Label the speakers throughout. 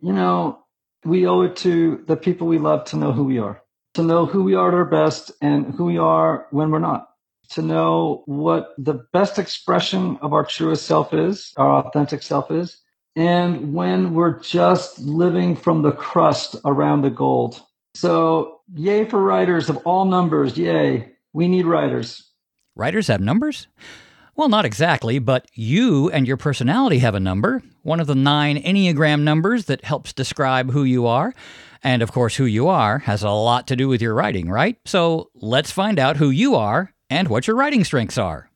Speaker 1: you know, we owe it to the people we love to know who we are, to know who we are at our best and who we are when we're not, to know what the best expression of our truest self is, our authentic self is, and when we're just living from the crust around the gold. So, yay for writers of all numbers. Yay. We need writers.
Speaker 2: Writers have numbers? Well, not exactly, but you and your personality have a number, one of the nine Enneagram numbers that helps describe who you are. And of course, who you are has a lot to do with your writing, right? So let's find out who you are and what your writing strengths are.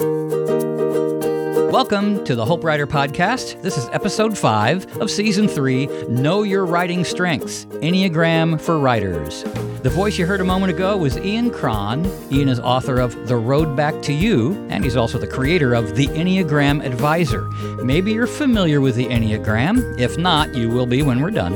Speaker 2: Welcome to the Hope Writer Podcast. This is episode five of season three Know Your Writing Strengths Enneagram for Writers. The voice you heard a moment ago was Ian Cron. Ian is author of The Road Back to You, and he's also the creator of The Enneagram Advisor. Maybe you're familiar with the Enneagram. If not, you will be when we're done.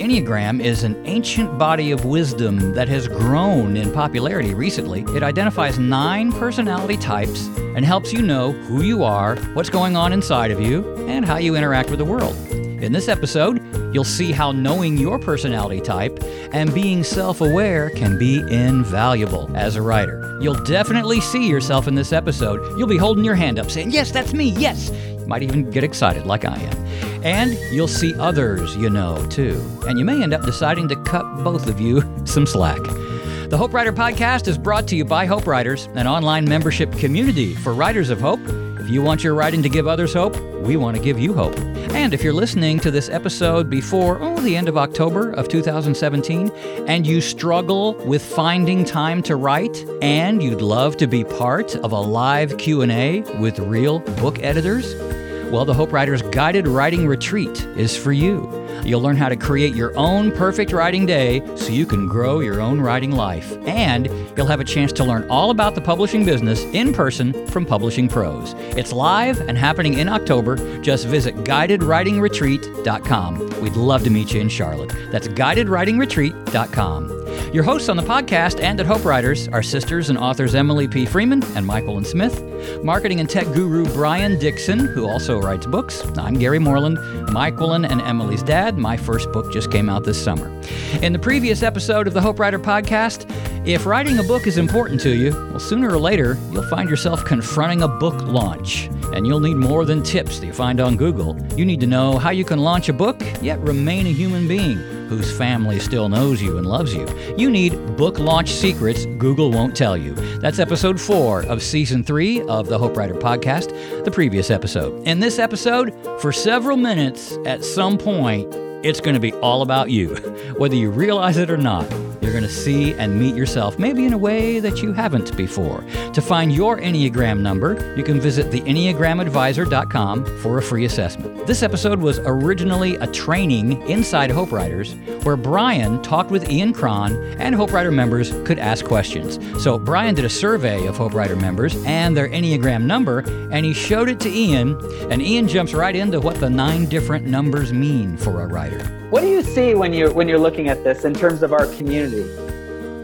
Speaker 2: Enneagram is an ancient body of wisdom that has grown in popularity recently. It identifies nine personality types and helps you know who you are, what's going on inside of you, and how you interact with the world. In this episode, you'll see how knowing your personality type and being self aware can be invaluable as a writer. You'll definitely see yourself in this episode. You'll be holding your hand up saying, Yes, that's me, yes. Might even get excited like I am. And you'll see others you know too. And you may end up deciding to cut both of you some slack. The Hope Writer Podcast is brought to you by Hope Writers, an online membership community for writers of hope. If you want your writing to give others hope, we want to give you hope. And if you're listening to this episode before oh, the end of October of 2017 and you struggle with finding time to write and you'd love to be part of a live Q&A with real book editors, well, the Hope Writers Guided Writing Retreat is for you. You'll learn how to create your own perfect writing day so you can grow your own writing life. And you'll have a chance to learn all about the publishing business in person from Publishing Pros. It's live and happening in October. Just visit guidedwritingretreat.com. We'd love to meet you in Charlotte. That's guidedwritingretreat.com. Your hosts on the podcast and at Hope Writers are sisters and authors Emily P. Freeman and Myquillyn Smith, marketing and tech guru Brian Dixon, who also writes books. I'm Gary Moreland, Myquillyn and Emily's dad. My first book just came out this summer. In the previous episode of the Hope Writer podcast, if writing a book is important to you, well, sooner or later, you'll find yourself confronting a book launch. And you'll need more than tips that you find on Google. You need to know how you can launch a book, yet remain a human being whose family still knows you and loves you. You need book launch secrets Google won't tell you. That's episode four of season three of the Hope Writer podcast, the previous episode. In this episode, for several minutes at some point, it's going to be all about you, whether you realize it or not. You're going to see and meet yourself, maybe in a way that you haven't before. To find your Enneagram number, you can visit the EnneagramAdvisor.com for a free assessment. This episode was originally a training inside Hope Writers where Brian talked with Ian Cron and Hope Writer members could ask questions. So Brian did a survey of Hope Writer members and their Enneagram number, and he showed it to Ian, and Ian jumps right into what the nine different numbers mean for a writer.
Speaker 3: What do you see when you're when you're looking at this in terms of our community?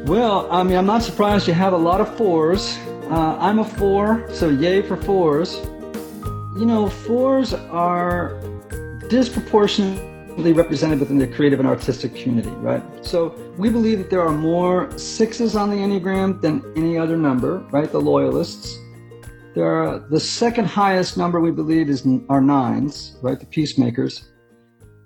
Speaker 1: Well, I mean, I'm not surprised you have a lot of fours. Uh, I'm a four, so yay for fours. You know, fours are disproportionately represented within the creative and artistic community, right? So we believe that there are more sixes on the Enneagram than any other number, right? The loyalists. There are the second highest number we believe is are nines, right? The peacemakers.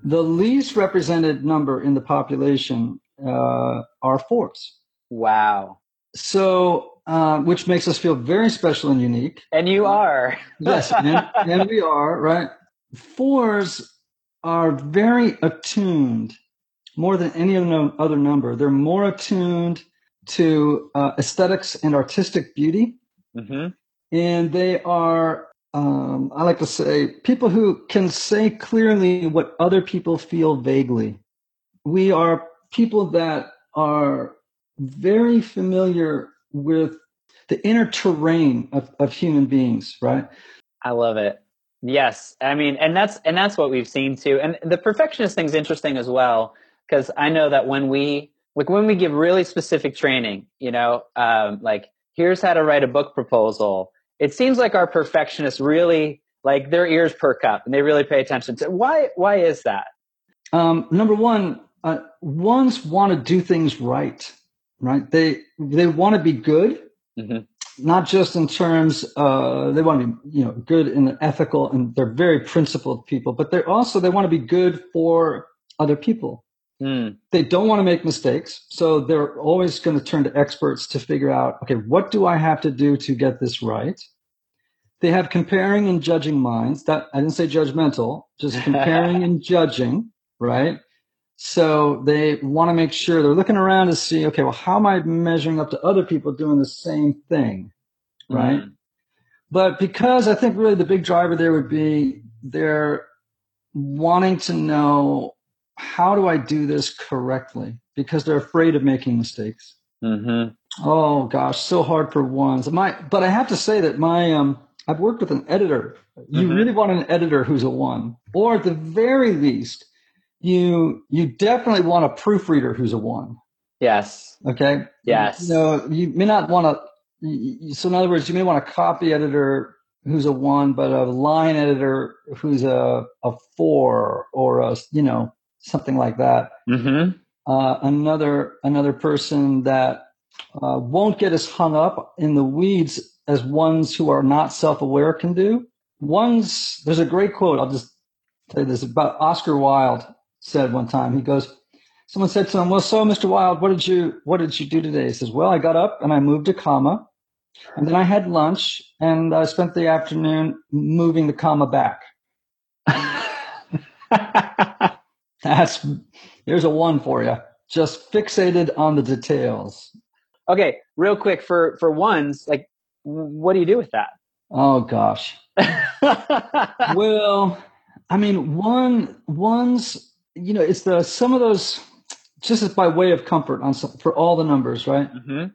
Speaker 1: The least represented number in the population uh, are fours.
Speaker 3: Wow.
Speaker 1: So, uh, which makes us feel very special and unique.
Speaker 3: And you are.
Speaker 1: yes, and, and we are, right? Fours are very attuned more than any other number. They're more attuned to uh, aesthetics and artistic beauty. Mm-hmm. And they are um, I like to say, people who can say clearly what other people feel vaguely. We are people that are very familiar with the inner terrain of, of human beings, right?
Speaker 3: I love it. Yes. I mean, and that's, and that's what we've seen too. And the perfectionist thing's interesting as well, because I know that when we, like when we give really specific training, you know, um, like here's how to write a book proposal it seems like our perfectionists really like their ears perk up and they really pay attention to why why is that
Speaker 1: Um, number one, uh, ones want to do things right, right? They they want to be good, mm-hmm. not just in terms. Uh, they want to be you know good and ethical, and they're very principled people. But they're also they want to be good for other people. Mm. They don't want to make mistakes, so they're always going to turn to experts to figure out, okay, what do I have to do to get this right? They have comparing and judging minds. That I didn't say judgmental, just comparing and judging, right? So they want to make sure they're looking around to see, okay, well, how am I measuring up to other people doing the same thing, right? Mm. But because I think really the big driver there would be they're wanting to know how do I do this correctly because they're afraid of making mistakes. Mm-hmm. Oh gosh, so hard for ones. My, but I have to say that my um, I've worked with an editor. You mm-hmm. really want an editor who's a one, or at the very least, you you definitely want a proofreader who's a one.
Speaker 3: Yes.
Speaker 1: Okay.
Speaker 3: Yes.
Speaker 1: You know, you may not want to. So in other words, you may want a copy editor who's a one, but a line editor who's a a four or a you know something like that. Mm-hmm. Uh, another another person that uh, won't get as hung up in the weeds as ones who are not self-aware can do. One's there's a great quote. I'll just tell you this about Oscar Wilde said one time. He goes, someone said to him, "Well, so Mr. Wilde, what did you what did you do today?" He says, "Well, I got up and I moved a comma, and then I had lunch and I spent the afternoon moving the comma back." That's there's a one for you. Just fixated on the details.
Speaker 3: Okay, real quick for for ones, like what do you do with that?
Speaker 1: Oh gosh. well, I mean, one ones, you know, it's the some of those just as by way of comfort on some, for all the numbers, right? Mm-hmm.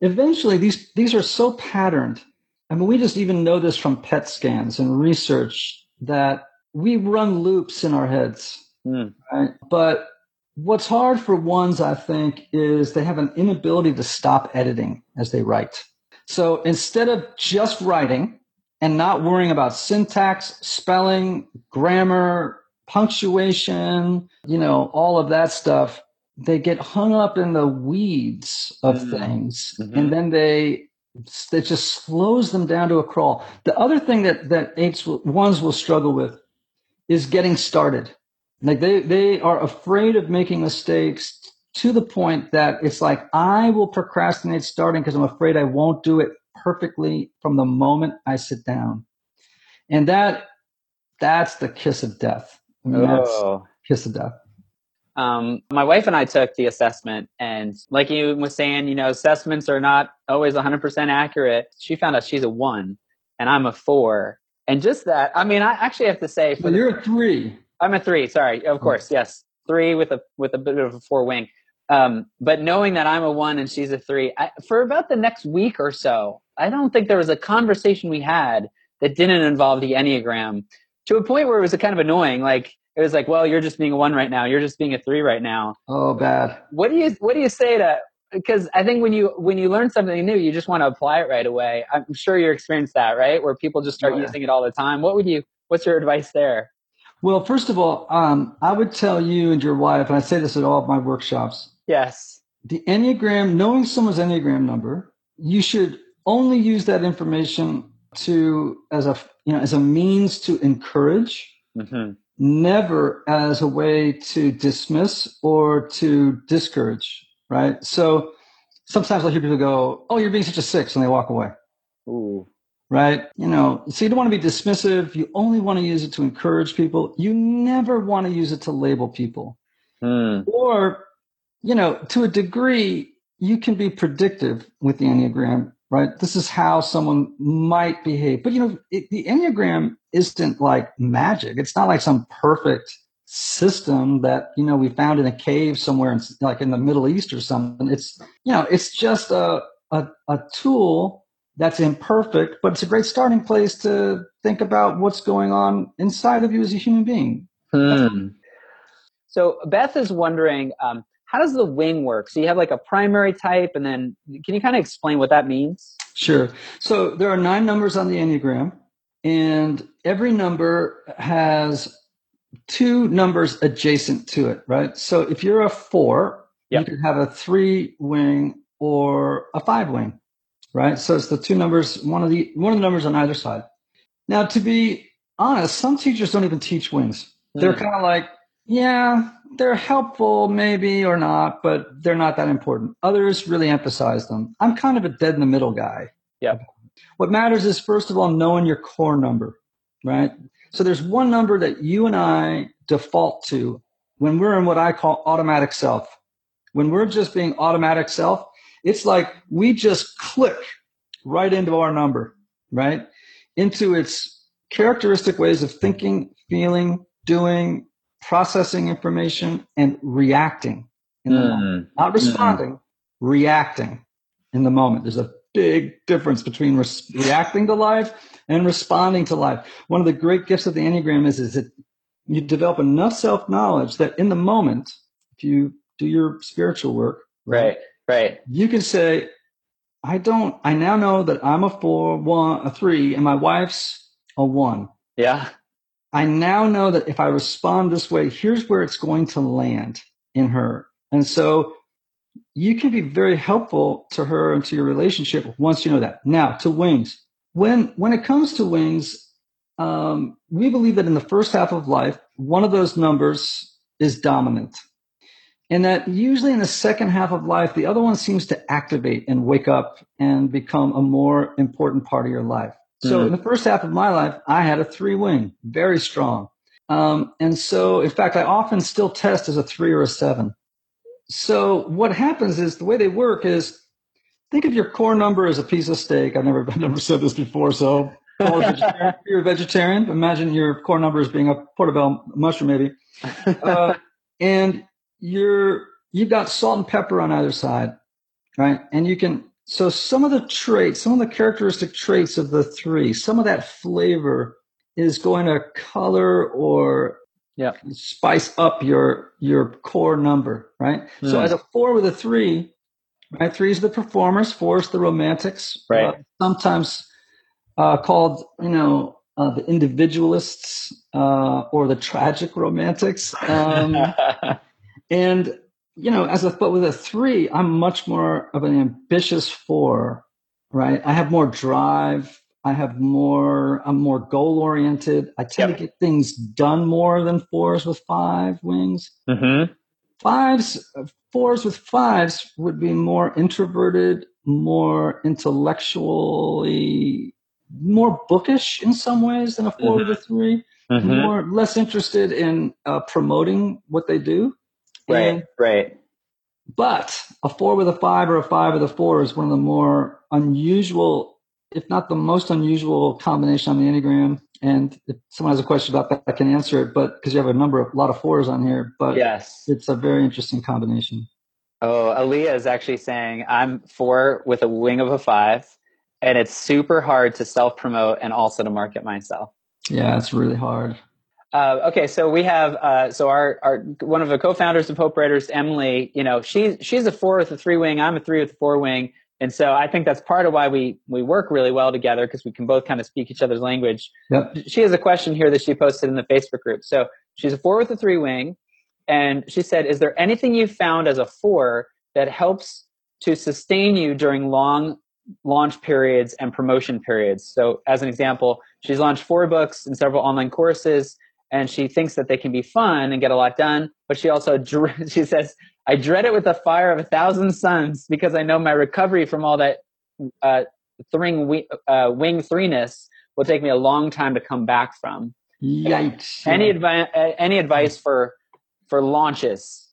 Speaker 1: Eventually, these these are so patterned. I mean, we just even know this from PET scans and research that we run loops in our heads Mm. Right? But what's hard for ones, I think, is they have an inability to stop editing as they write. So instead of just writing and not worrying about syntax, spelling, grammar, punctuation, you know, all of that stuff, they get hung up in the weeds of mm things mm-hmm. and then they it just slows them down to a crawl. The other thing that that eights ones will struggle with is getting started. Like they, they are afraid of making mistakes to the point that it's like, I will procrastinate starting because I'm afraid I won't do it perfectly from the moment I sit down. And that, that's the kiss of death. I mean, oh. kiss of death.
Speaker 3: Um, my wife and I took the assessment, and like you was saying, you know, assessments are not always 100% accurate. She found out she's a one, and I'm a four. And just that, I mean, I actually have to say,
Speaker 1: for well, you're a three.
Speaker 3: I'm a three. Sorry, of course, yes, three with a with a bit of a four wing. Um, but knowing that I'm a one and she's a three, I, for about the next week or so, I don't think there was a conversation we had that didn't involve the enneagram to a point where it was kind of annoying. Like it was like, well, you're just being a one right now. You're just being a three right now.
Speaker 1: Oh, bad.
Speaker 3: What do you What do you say to? Because I think when you when you learn something new, you just want to apply it right away. I'm sure you experienced that, right? Where people just start oh, yeah. using it all the time. What would you? What's your advice there?
Speaker 1: Well, first of all, um, I would tell you and your wife, and I say this at all of my workshops.
Speaker 3: Yes.
Speaker 1: The Enneagram, knowing someone's Enneagram number, you should only use that information to as a you know as a means to encourage, mm-hmm. never as a way to dismiss or to discourage. Right. So sometimes I'll hear people go, "Oh, you're being such a six," and they walk away. Ooh right? You know, so you don't want to be dismissive. You only want to use it to encourage people. You never want to use it to label people. Mm. Or, you know, to a degree, you can be predictive with the Enneagram, right? This is how someone might behave. But, you know, it, the Enneagram isn't like magic. It's not like some perfect system that, you know, we found in a cave somewhere in, like in the Middle East or something. It's, you know, it's just a, a, a tool that's imperfect, but it's a great starting place to think about what's going on inside of you as a human being. Hmm.
Speaker 3: So Beth is wondering, um, how does the wing work? So you have like a primary type, and then can you kind of explain what that means?
Speaker 1: Sure. So there are nine numbers on the Enneagram, and every number has two numbers adjacent to it, right? So if you're a four,
Speaker 3: Yep.
Speaker 1: you could have a three wing or a five wing, right? So it's the two numbers, one of the one of the numbers on either side. Now, to be honest, some teachers don't even teach wings. They're
Speaker 3: Mm.
Speaker 1: kind of like, yeah, they're helpful maybe or not, but they're not that important. Others really emphasize them. I'm kind of a dead in the middle guy.
Speaker 3: Yeah.
Speaker 1: What matters is first of all knowing your core number, right? So there's one number that you and I default to when we're in what I call automatic self. When we're just being automatic self, it's like we just click right into our number, right? Into its characteristic ways of thinking, feeling, doing, processing information, and reacting in the moment.
Speaker 3: Mm.
Speaker 1: Not responding, reacting in the moment. There's a big difference between reacting to life and responding to life. One of the great gifts of the Enneagram is, is that you develop enough self knowledge that in the moment, if you do your spiritual work,
Speaker 3: Right. Right.
Speaker 1: you can say, I don't, I now know that I'm a four, one, a three, and my wife's a one.
Speaker 3: Yeah.
Speaker 1: I now know that if I respond this way, here's where it's going to land in her. And so you can be very helpful to her and to your relationship once you know that. Now to wings. When, when it comes to wings, um, we believe that in the first half of life, one of those numbers is dominant. And that usually in the second half of life, the other one seems to activate and wake up and become a more important part of your life. So
Speaker 3: Mhm.
Speaker 1: in the first half of my life, I had a three wing, very strong. Um, and so, in fact, I often still test as a three or a seven. So what happens is the way they work is think of your core number as a piece of steak. I've never, I've never said this before. So vegetarian. If you're a vegetarian. Imagine your core number as being a portobello mushroom, maybe. Uh, and you're, you've got salt and pepper on either side, right? And you can, so some of the traits, some of the characteristic traits of the three, some of that flavor is going to color or
Speaker 3: Yep.
Speaker 1: spice up your your core number, right? So
Speaker 3: Mm.
Speaker 1: as a four with a three, right? Three is the performers, four is the romantics,
Speaker 3: Right.
Speaker 1: uh, sometimes uh, called you know uh, the individualists uh, or the tragic romantics. Um, and you know, as a but with a three, I'm much more of an ambitious four, right? I have more drive. I have more. I'm more goal oriented. I tend
Speaker 3: Yep.
Speaker 1: to get things done more than fours with five wings.
Speaker 3: hmm
Speaker 1: Fives, fours with fives would be more introverted, more intellectually, more bookish in some ways than a 4 with a 3
Speaker 3: hmm
Speaker 1: more less interested in uh, promoting what they do.
Speaker 3: Right.
Speaker 1: And-
Speaker 3: Right.
Speaker 1: but a four with a five or a five with a four is one of the more unusual, if not the most unusual combination on the Enneagram. And if someone has a question about that, I can answer it, but because you have a number of, a lot of fours on here, but
Speaker 3: Yes.
Speaker 1: it's a very interesting combination.
Speaker 3: Oh, Aaliyah is actually saying I'm four with a wing of a five, and it's super hard to self promote and also to market myself.
Speaker 1: Yeah, it's really hard.
Speaker 3: Uh, okay, so we have uh, so our our one of the co-founders of Hope Writers, Emily. You know, she's she's a four with a three wing. I'm a three with a four wing, and so I think that's part of why we we work really well together because we can both kind of speak each other's language.
Speaker 1: Yep.
Speaker 3: She has a question here that she posted in the Facebook group. So she's a four with a three wing, and she said, "Is there anything you found as a four that helps to sustain you during long launch periods and promotion periods?" So, as an example, she's launched four books and several online courses and she thinks that they can be fun and get a lot done. But she also dre- she says, "I dread it with the fire of a thousand suns because I know my recovery from all that uh, wi- uh, wing threeness will take me a long time to come back from."
Speaker 1: Yikes.
Speaker 3: Any advice? Any advice for for launches?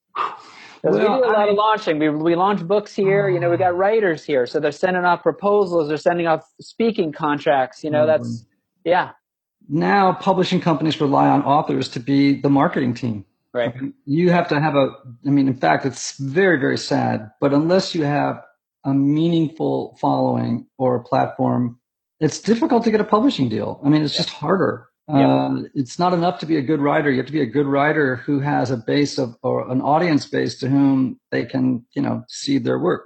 Speaker 3: Because we do a lot
Speaker 1: I-
Speaker 3: of launching. We we launch books here. You know, we got writers here, so they're sending off proposals. They're sending off speaking contracts. You know, that's yeah,
Speaker 1: now publishing companies rely on authors to be the marketing team.
Speaker 3: right.
Speaker 1: you have to have a i mean in fact it's very very sad but unless you have a meaningful following or a platform it's difficult to get a publishing deal i mean it's just harder
Speaker 3: Yeah.
Speaker 1: uh, it's not enough to be a good writer you have to be a good writer who has a base of or an audience base to whom they can you know see their work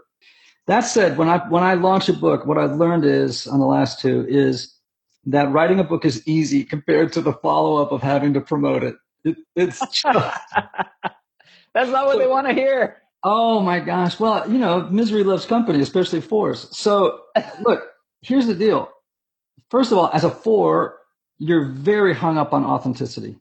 Speaker 1: that said when i when i launch a book what i've learned is on the last two is that writing a book is easy compared to the follow-up of having to promote it It, it's just,
Speaker 3: That's not what they want to hear.
Speaker 1: oh my gosh. Well, you know, misery loves company, especially fours. So look, here's the deal. First of all, as a four, you're very hung up on authenticity.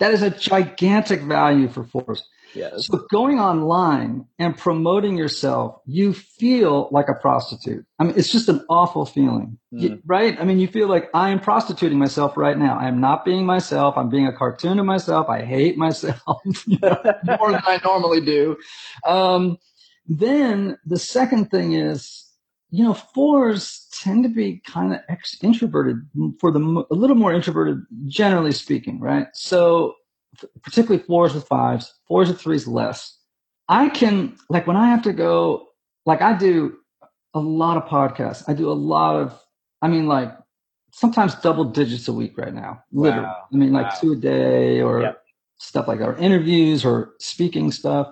Speaker 1: That is a gigantic value for fours.
Speaker 3: Yes.
Speaker 1: So going online and promoting yourself, you feel like a prostitute. I mean, it's just an awful feeling, You- right? I mean, you feel like I am prostituting myself right now. I am not being myself. I'm being a cartoon of myself. I hate myself you know, more than I normally do. Um, then the second thing is, you know, fours tend to be kind of ex- introverted for the a little more introverted, generally speaking, right? So particularly fours with fives, fours with threes less. I can like when I have to go, like I do a lot of podcasts. I do a lot of, I mean, like sometimes double digits a week right now. Literally,
Speaker 3: Wow.
Speaker 1: I mean, like
Speaker 3: Wow.
Speaker 1: two a day or
Speaker 3: Yep.
Speaker 1: stuff like that, or interviews or speaking stuff.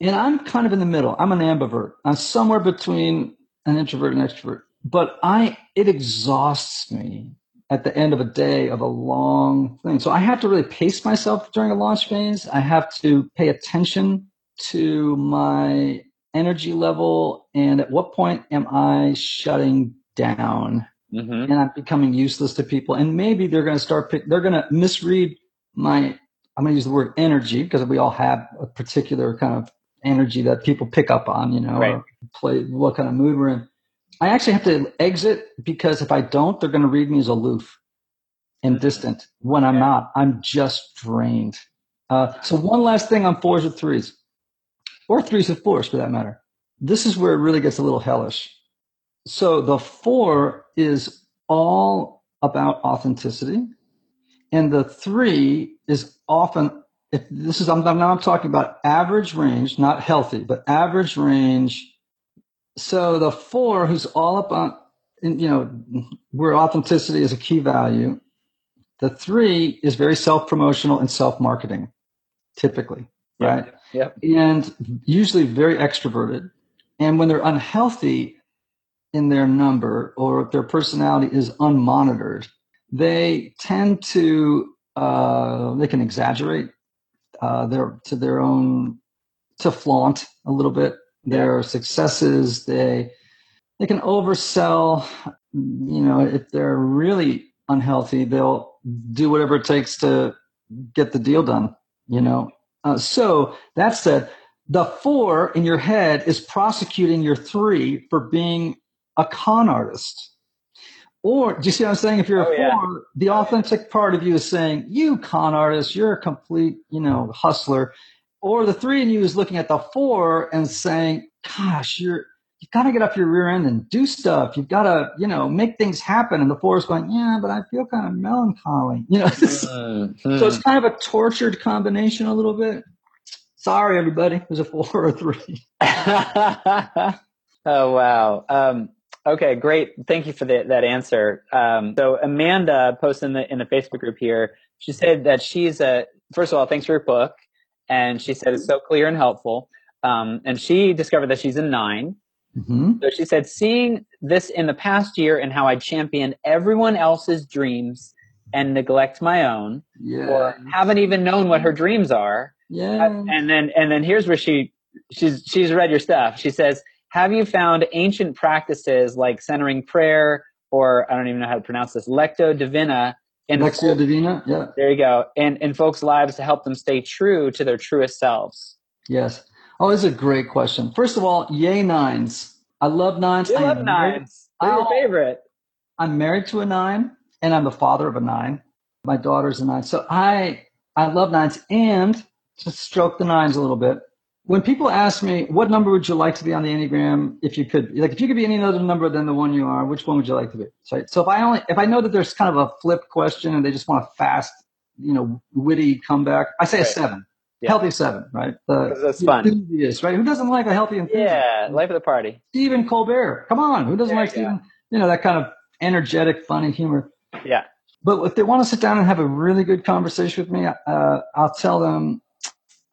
Speaker 1: And I'm kind of in the middle. I'm an ambivert. I'm somewhere between an introvert and extrovert. But I, it exhausts me at the end of a day of a long thing. So I have to really pace myself during a launch phase. I have to pay attention to my energy level and at what point am I shutting down
Speaker 3: hmm
Speaker 1: and I'm becoming useless to people. And maybe they're going to start pick, they're going to misread my, I'm going to use the word energy because we all have a particular kind of energy that people pick up on, you know,
Speaker 3: Right.
Speaker 1: or play what kind of mood we're in. I actually have to exit because if I don't, they're going to read me as aloof and distant when I'm
Speaker 3: Yeah.
Speaker 1: not. I'm just drained. Uh, so one last thing on fours with threes or threes with fours for that matter. This is where it really gets a little hellish. So the four is all about authenticity, and the three is often. If this is, I'm now I'm talking about average range, not healthy, but average range. So the four, who's all about, you know, where authenticity is a key value. The three is very self promotional and self marketing, typically, right?
Speaker 3: Yep.
Speaker 1: and usually very extroverted. And when they're unhealthy in their number or if their personality is unmonitored, they tend to uh, they can exaggerate uh, their to their own to flaunt a little bit their successes. They they can oversell. You know, if they're really unhealthy, they'll do whatever it takes to get the deal done. You know, uh, so that said, the four in your head is prosecuting your three for being a con artist. Or do you see what I'm saying? If you're
Speaker 3: Oh,
Speaker 1: a
Speaker 3: yeah.
Speaker 1: four, the authentic part of you is saying, you con artist, you're a complete, you know, hustler. Or the three in you is looking at the four and saying, gosh, you're." You've gotta get up your rear end and do stuff. You've gotta, you know, make things happen. And the four is going, yeah, but I feel kind of melancholy. You know,
Speaker 3: Mhm.
Speaker 1: so it's kind of a tortured combination a little bit. Sorry, everybody. it was a four or a three.
Speaker 3: oh wow. Um, okay, great. Thank you for the, that answer. Um, so Amanda posted in the in the Facebook group here. She said that she's a first of all, thanks for your book, and she said it's so clear and helpful. Um, and she discovered that she's a nine.
Speaker 1: hmm
Speaker 3: So she said, seeing this in the past year and how I champion everyone else's dreams and neglect my own,
Speaker 1: Yeah.
Speaker 3: or haven't even known what her dreams are,
Speaker 1: Yeah.
Speaker 3: and then and then here's where she she's she's read your stuff. She says, "Have you found ancient practices like centering prayer or I don't even know how to pronounce this lecto divina in
Speaker 1: Lectio Divina. Yeah.
Speaker 3: there you go in in folks' lives to help them stay true to their truest selves?"
Speaker 1: Yes. Oh, this is a great question. First of all, yay nines. I love nines.
Speaker 3: You
Speaker 1: I
Speaker 3: love
Speaker 1: married-
Speaker 3: nines. They're your favorite.
Speaker 1: I'm married to a nine, and I'm the father of a nine. My daughter's a nine, so I I love nines. And to stroke the nines a little bit, when people ask me what number would you like to be on the enneagram, if you could, like if you could be any other number than the one you are, which one would you like to be? So, so if I only if I know that there's kind of a flip question and they just want a fast, you know, witty comeback, I say a seven.
Speaker 3: Yeah.
Speaker 1: Healthy seven, right? The,
Speaker 3: that's fun.
Speaker 1: enthusiast, right? Who doesn't like a healthy enthusiast?
Speaker 3: Yeah, life of the party.
Speaker 1: Stephen Colbert. Come on, who doesn't
Speaker 3: There
Speaker 1: like
Speaker 3: you go.
Speaker 1: Stephen? You know that kind of energetic, funny humor.
Speaker 3: Yeah.
Speaker 1: But if they want to sit down and have a really good conversation with me, uh, I'll tell them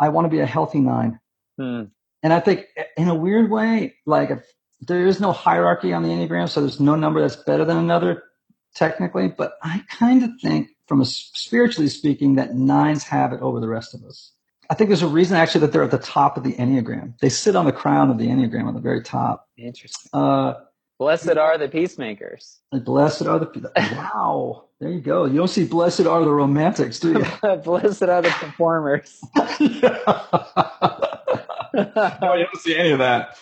Speaker 1: I want to be a healthy nine.
Speaker 3: Hmm.
Speaker 1: And I think in a weird way, like if there is no hierarchy on the Enneagram, so there's no number that's better than another technically. But I kind of think from a spiritually speaking, that nines have it over the rest of us. I think there's a reason actually that they're at the top of the Enneagram. They sit on the crown of the Enneagram on the very top.
Speaker 3: Interesting.
Speaker 1: Uh,
Speaker 3: blessed are the peacemakers.
Speaker 1: Blessed are the wow. There you go. You don't see blessed are the romantics, do you?
Speaker 3: blessed are the performers. no,
Speaker 1: you don't see any of that.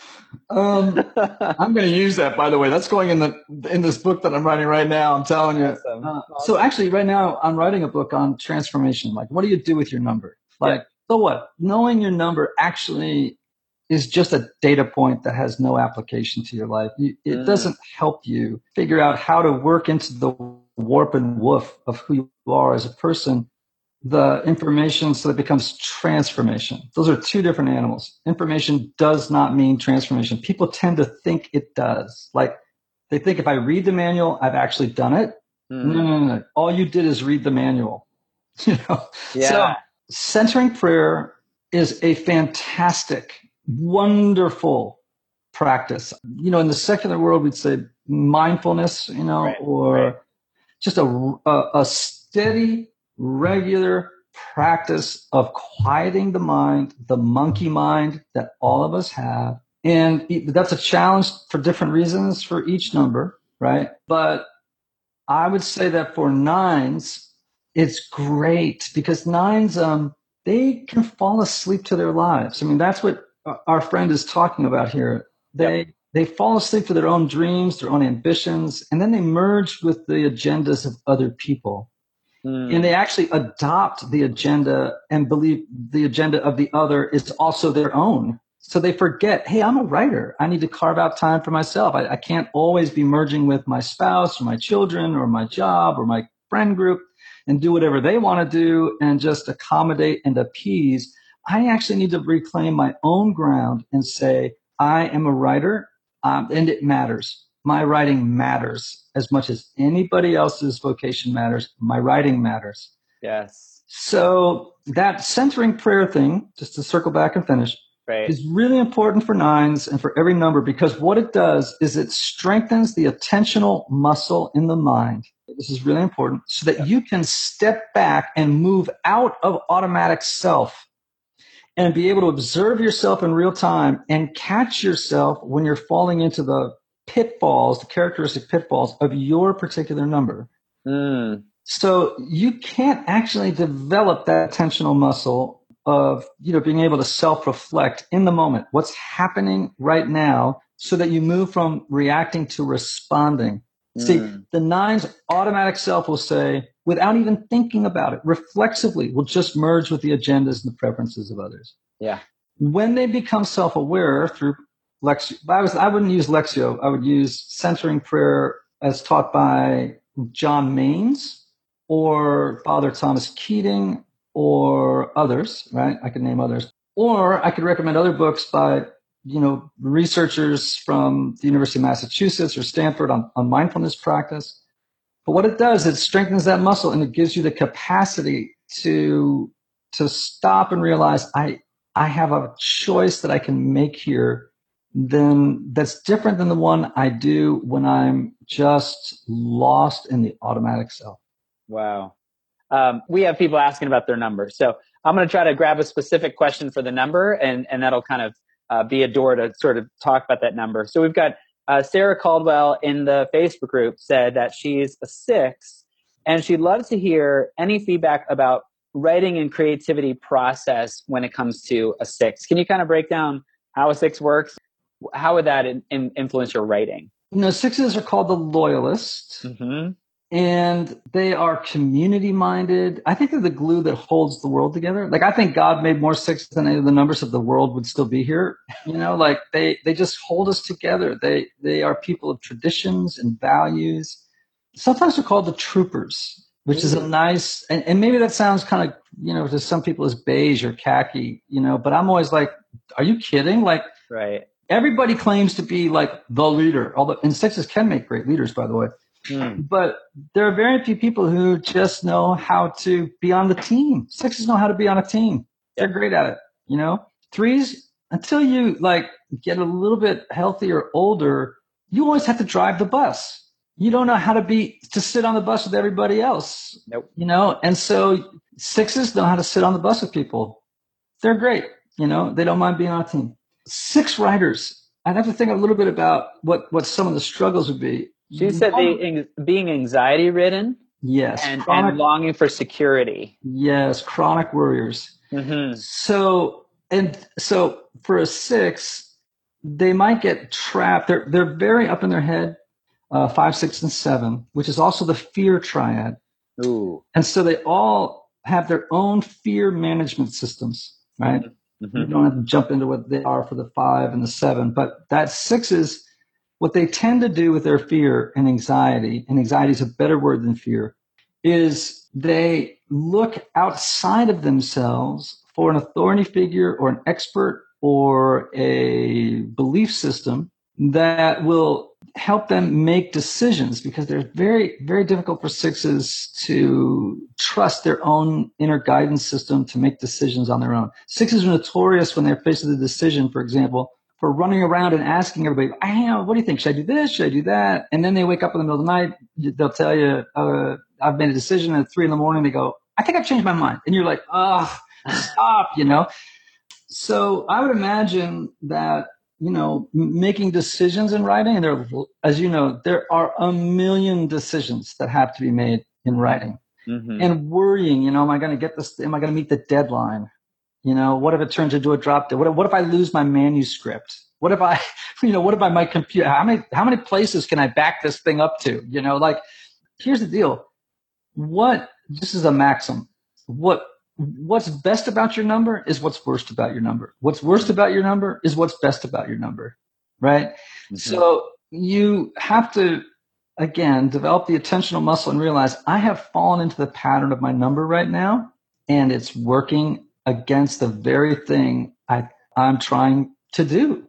Speaker 1: Um, I'm going to use that, by the way. That's going in the in this book that I'm writing right now. I'm telling you. Awesome. Uh, so actually, right now, I'm writing a book on transformation. Like, what do you do with your number? Like, yeah. so what? Knowing your number actually is just a data point that has no application to your life. it mm. doesn't help you figure out how to work into the warp and woof of who you are as a person the information so it becomes transformation. Those are two different animals. Information does not mean transformation. People tend to think it does. Like they think if I read the manual, I've actually done it. Mm. No, no, no, no. All you did is read the manual. You know?
Speaker 3: Yeah.
Speaker 1: So centering prayer is a fantastic, wonderful practice. You know, in the secular world, we'd say mindfulness, you know, right. or right. just a, a, a steady regular practice of quieting the mind, the monkey mind that all of us have. And that's a challenge for different reasons for each number, right? But I would say that for nines, it's great because nines, um, they can fall asleep to their lives. I mean, that's what our friend is talking about here. They, yep. they fall asleep to their own dreams, their own ambitions, and then they merge with the agendas of other people. Mm. And they actually adopt the agenda and believe the agenda of the other is also their own. So they forget, hey, I'm a writer. I need to carve out time for myself. I, I can't always be merging with my spouse or my children or my job or my friend group and do whatever they want to do and just accommodate and appease. I actually need to reclaim my own ground and say, I am a writer um, and it matters my writing matters as much as anybody else's vocation matters. My writing matters.
Speaker 3: Yes.
Speaker 1: So that centering prayer thing, just to circle back and finish,
Speaker 3: right.
Speaker 1: is really important for nines and for every number because what it does is it strengthens the attentional muscle in the mind. This is really important so that you can step back and move out of automatic self and be able to observe yourself in real time and catch yourself when you're falling into the pitfalls, the characteristic pitfalls of your particular number.
Speaker 3: Mm.
Speaker 1: So you can't actually develop that attentional muscle of, you know, being able to self-reflect in the moment. What's happening right now so that you move from reacting to responding. Mm. See, the nine's automatic self will say, without even thinking about it, reflexively will just merge with the agendas and the preferences of others.
Speaker 3: Yeah.
Speaker 1: When they become self-aware through Lectio. I was I wouldn't use Lectio. I would use centering prayer as taught by John Maines or Father Thomas Keating or others. Right, I could name others. Or I could recommend other books by you know researchers from the University of Massachusetts or Stanford on, on mindfulness practice. But what it does, it strengthens that muscle and it gives you the capacity to to stop and realize I I have a choice that I can make here then that's different than the one I do when I'm just lost in the automatic self.
Speaker 3: Wow. Um, we have people asking about their number. So I'm going to try to grab a specific question for the number and, and that'll kind of uh, be a door to sort of talk about that number. So we've got uh, Sarah Caldwell in the Facebook group said that she's a six and she'd love to hear any feedback about writing and creativity process when it comes to a six. Can you kind of break down how a six works how would that in, in influence your writing?
Speaker 1: You know, sixes are called the loyalists.
Speaker 3: Mm-hmm.
Speaker 1: And they are community minded. I think they're the glue that holds the world together. Like I think God made more sixes than any of the numbers of the world would still be here. You know, like they they just hold us together. They they are people of traditions and values. Sometimes they're called the troopers, which mm-hmm. is a mm. nice and, and maybe that sounds kind of you know to some people as beige or khaki, you know, but I'm always like, are you kidding? Like
Speaker 3: right
Speaker 1: everybody claims to be like the leader. Although and sixes can make great leaders, by the way. Mm. But there are very few people who just know how to be on the team. Sixes know how to be on a team. They're great at it. You know, threes until you like get a little bit healthier, older, you always have to drive the bus. you don't know how to be to sit on the bus with everybody else.
Speaker 3: Nope.
Speaker 1: You know, and so sixes know how to sit on the bus with people. They're great. You know, they don't mind being on a team. Six writers. I'd have to think a little bit about what what some of the struggles would be.
Speaker 3: She said being, being anxiety ridden
Speaker 1: yes,
Speaker 3: and,
Speaker 1: chronic,
Speaker 3: and longing for security.
Speaker 1: yes, chronic worriers.
Speaker 3: hmm
Speaker 1: So and so for a six, they might get trapped. They're they're very up in their head, uh, five, six, and seven, which is also the fear triad.
Speaker 3: Ooh.
Speaker 1: And so they all have their own fear management systems, right?
Speaker 3: Hmm
Speaker 1: You don't have to jump into what they are for the five and the seven, but that six is what they tend to do with their fear and anxiety, and anxiety is a better word than fear, is they look outside of themselves for an authority figure or an expert or a belief system that will help them make decisions because they're very, very difficult for sixes to trust their own inner guidance system to make decisions on their own. Sixes are notorious when they're faced with a decision, for example, for running around and asking everybody, I hey, what do you think? Should I do this? Should I do that? And then they wake up in the middle of the night. They'll tell you, uh, I've made a decision at three in the morning. They go, I think I've changed my mind. And you're like, ah, stop, you know? So I would imagine that, you know, making decisions in writing, and there, as you know, there are a million decisions that have to be made in writing
Speaker 3: hmm
Speaker 1: and worrying, you know, am I going to get this? Am I going to meet the deadline? You know, what if it turns into a drop dead? What if, what if I lose my manuscript? What if I, you know, what if I my computer? How many, how many places can I back this thing up to? You know, like, here's the deal. What, this is a maxim. What, what's best about your number is what's worst about your number. What's worst about your number is what's best about your number. Right.
Speaker 3: Mm-hmm.
Speaker 1: So you have to, again, develop the attentional muscle and realize I have fallen into the pattern of my number right now, and it's working against the very thing I, I'm trying to do.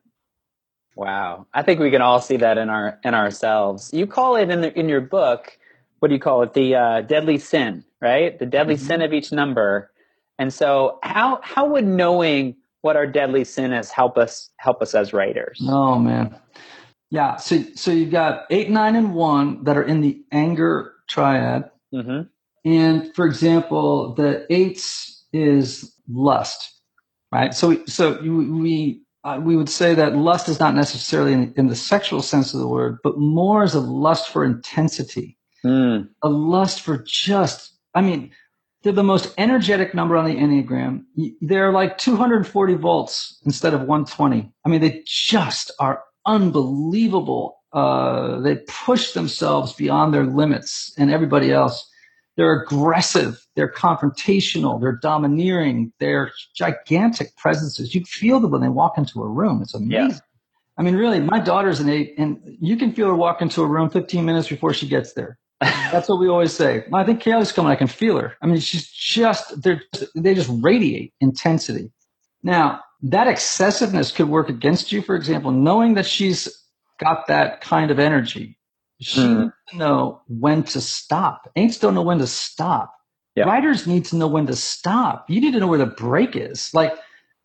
Speaker 3: Wow. I think we can all see that in our in ourselves. You call it in the, in your book, what do you call it? The uh, deadly sin, right? The deadly
Speaker 1: Mhm.
Speaker 3: sin of each number. And so how how would knowing what our deadly sin is help us help us as writers?
Speaker 1: Oh man. Yeah. So, so you've got eight, nine, and one that are in the anger triad.
Speaker 3: hmm
Speaker 1: And for example, the eights is lust, right? So, we, so you, we, uh, we would say that lust is not necessarily in, in the sexual sense of the word, but more as a lust for intensity,
Speaker 3: Mm.
Speaker 1: a lust for just, I mean, they're the most energetic number on the Enneagram. They're like 240 volts instead of 120. I mean, they just are unbelievable. Uh, they push themselves beyond their limits and everybody else. They're aggressive. They're confrontational. They're domineering. They're gigantic presences. You feel them when they walk into a room. It's amazing.
Speaker 3: Yeah.
Speaker 1: I mean, really, my daughter's an eight, and you can feel her walk into a room 15 minutes before she gets there. That's what we always say. I think Kaylee's coming. I can feel her. I mean, she's just they're they just radiate intensity. Now that excessiveness could work against you. For example, knowing that she's got that kind of energy, she
Speaker 3: Mm.
Speaker 1: needs to know when to stop. Aints don't know when to stop.
Speaker 3: Yeah.
Speaker 1: Writers need to know when to stop. You need to know where the break is. Like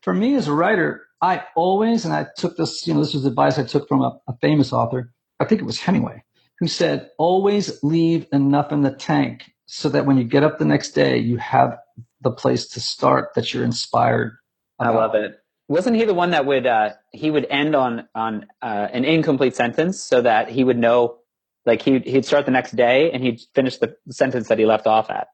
Speaker 1: for me as a writer, I always and I took this. You know, this was advice I took from a, a famous author. I think it was Hemingway who said, always leave enough in the tank so that when you get up the next day, you have the place to start that you're inspired.
Speaker 3: I love it. Wasn't he the one that would uh, he would end on on uh, an incomplete sentence so that he would know, like he he'd start the next day and he'd finish the sentence that he left off at.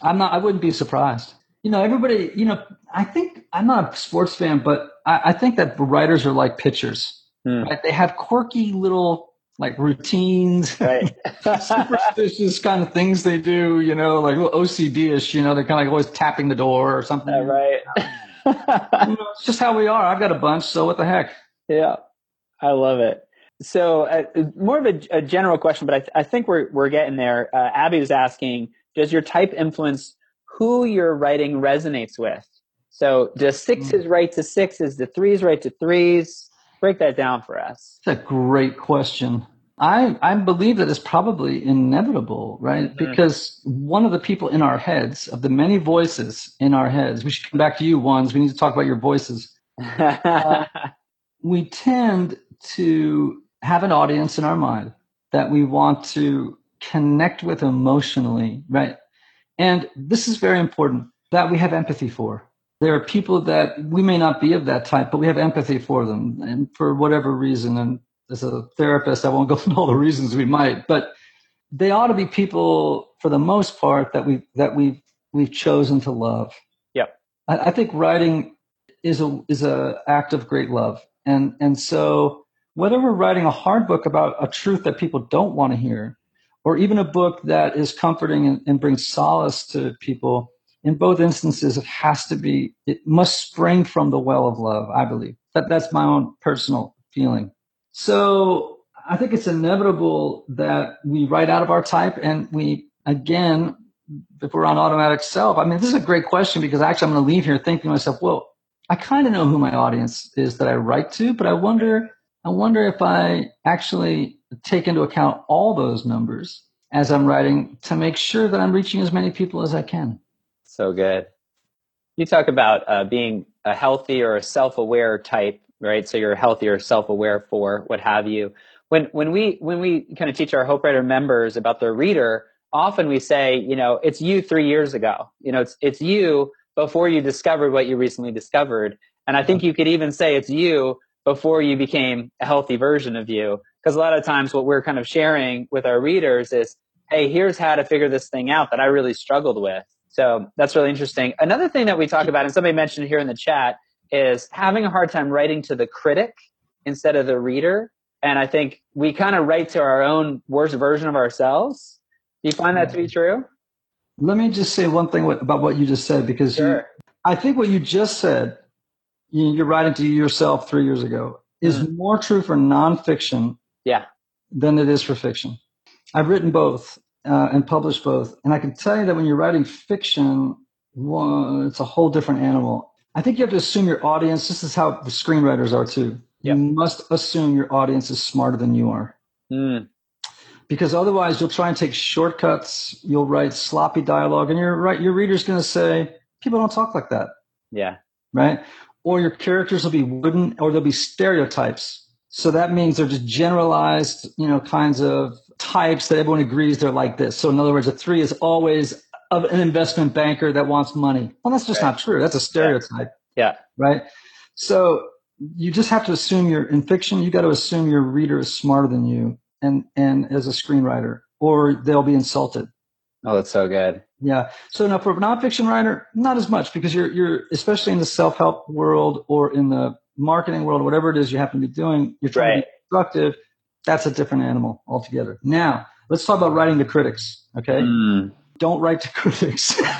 Speaker 1: I'm not, I wouldn't be surprised. You know, everybody, you know, I think I'm not a sports fan, but I, I think that writers are like pitchers,
Speaker 3: Hmm.
Speaker 1: right? They have quirky little like routines,
Speaker 3: Right.
Speaker 1: superstitious kind of things they do, you know, like little OCD-ish, you know, they're kind of like always tapping the door or something.
Speaker 3: Uh, right.
Speaker 1: You know, it's just how we are. I've got a bunch, so what the heck?
Speaker 3: yeah, I love it. So, uh, more of a, a general question, but I, th- I think we're we're getting there. Uh, Abby was asking, does your type influence who your writing resonates with? So, does sixes write to sixes? the threes write to threes? Break that down for us.
Speaker 1: It's a great question. I, I believe that it's probably inevitable, right?
Speaker 3: Mhm.
Speaker 1: Because one of the people in our heads, of the many voices in our heads, we should come back to you, ones. We need to talk about your voices. We tend to have an audience in our mind. that we want to connect with emotionally, right? And this is very important that we have empathy for. There are people that we may not be of that type, but we have empathy for them and for whatever reason. And as a therapist, I won't go into all the reasons we might, but they ought to be people for the most part that we that we've we've chosen to love.
Speaker 3: Yep.
Speaker 1: I, I think writing is a is a act of great love. And and so whether we're writing a hard book about a truth that people don't want to hear, or even a book that is comforting and, and brings solace to people, in both instances, it has to be, it must spring from the well of love, I believe. That, that's my own personal feeling. So I think it's inevitable that we write out of our type and we, again, if we're on automatic self, I mean, this is a great question because actually I'm going to leave here thinking to myself, well, I kind of know who my audience is that I write to, but I wonder, I wonder if I actually take into account all those numbers as I'm writing to make sure that I'm reaching as many people as I can.
Speaker 3: So good. You talk about uh, being a healthy or a self-aware type, right? So you're healthier, self-aware for what have you. When when we when we kind of teach our Hope Writer members about their reader, often we say, you know, it's you three years ago. You know, it's it's you before you discovered what you recently discovered. And I think you could even say it's you before you became a healthy version of you. Because a lot of times what we're kind of sharing with our readers is, hey, here's how to figure this thing out that I really struggled with. So that's really interesting. Another thing that we talk about, and somebody mentioned here in the chat, is having a hard time writing to the critic instead of the reader. And I think we kind of write to our own worst version of ourselves. Do you find that to be true?
Speaker 1: Let me just say one thing about what you just said because sure. you, I think what you just said, you're writing to yourself three years ago, is mm. more true for nonfiction
Speaker 3: yeah.
Speaker 1: than it is for fiction. I've written both uh, and published both, and I can tell you that when you're writing fiction, well, it's a whole different animal. I think you have to assume your audience. This is how the screenwriters are too. Yep. You must assume your audience is smarter than you are. Mm because otherwise you'll try and take shortcuts. You'll write sloppy dialogue, and your right your reader's going to say people don't talk like that.
Speaker 3: Yeah.
Speaker 1: Right. Or your characters will be wooden, or there'll be stereotypes. So that means they're just generalized, you know, kinds of types that everyone agrees they're like this. So in other words, a three is always of an investment banker that wants money. Well, that's just right. not true. That's a stereotype.
Speaker 3: Yeah.
Speaker 1: Right. So you just have to assume you're in fiction. You got to assume your reader is smarter than you and and as a screenwriter, or they'll be insulted.
Speaker 3: Oh, that's so good.
Speaker 1: Yeah. So now for a nonfiction writer, not as much because you're you're especially in the self help world or in the marketing world, whatever it is you happen to be doing, you're trying right. to be constructive. That's a different animal altogether. Now let's talk about writing to critics. Okay. Mm. Don't write to critics.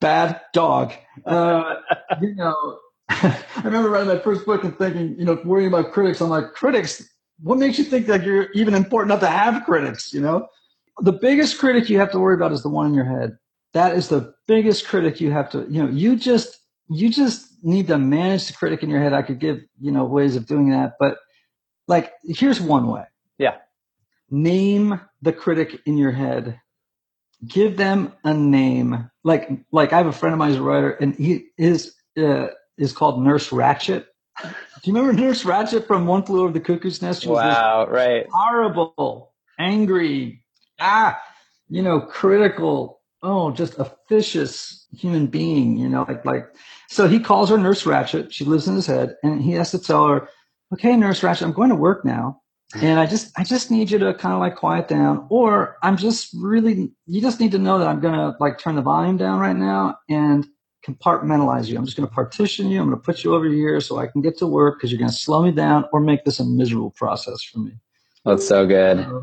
Speaker 1: Bad dog. Uh, you know, I remember writing my first book and thinking, you know, worrying about critics. I'm like, critics, what makes you think that you're even important enough to have critics? You know, the biggest critic you have to worry about is the one in your head. That is the biggest critic you have to, you know, you just, you just need to manage the critic in your head. I could give, you know, ways of doing that, but like, here's one way.
Speaker 3: Yeah.
Speaker 1: Name the critic in your head. Give them a name. Like, like I have a friend of mine who's a writer and he is, uh, is called Nurse Ratched. do you remember Nurse Ratched from One Flew Over the Cuckoo's Nest?
Speaker 3: She wow, right.
Speaker 1: Horrible, angry, ah, you know, critical. Oh, just a vicious human being, you know, like, like, so he calls her Nurse Ratched. She lives in his head and he has to tell her, okay, Nurse Ratched, I'm going to work now. And I just, I just need you to kind of like quiet down or I'm just really, you just need to know that I'm going to like turn the volume down right now. And compartmentalize you. I'm just going to partition you. I'm going to put you over here so I can get to work because you're going to slow me down or make this a miserable process for me.
Speaker 3: That's so good.
Speaker 1: Uh,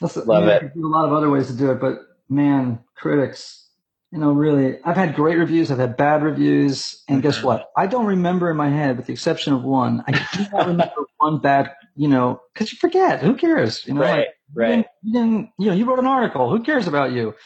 Speaker 1: that's,
Speaker 3: Love
Speaker 1: it. a lot of other ways to do it, but man, critics, you know, really, I've had great reviews. I've had bad reviews. And guess mm-hmm. what? I don't remember in my head, with the exception of one, I do not remember one bad, you know, cause you forget. Who cares? You know,
Speaker 3: right, like, right.
Speaker 1: You didn't, you didn't, you know, you wrote an article. Who cares about you?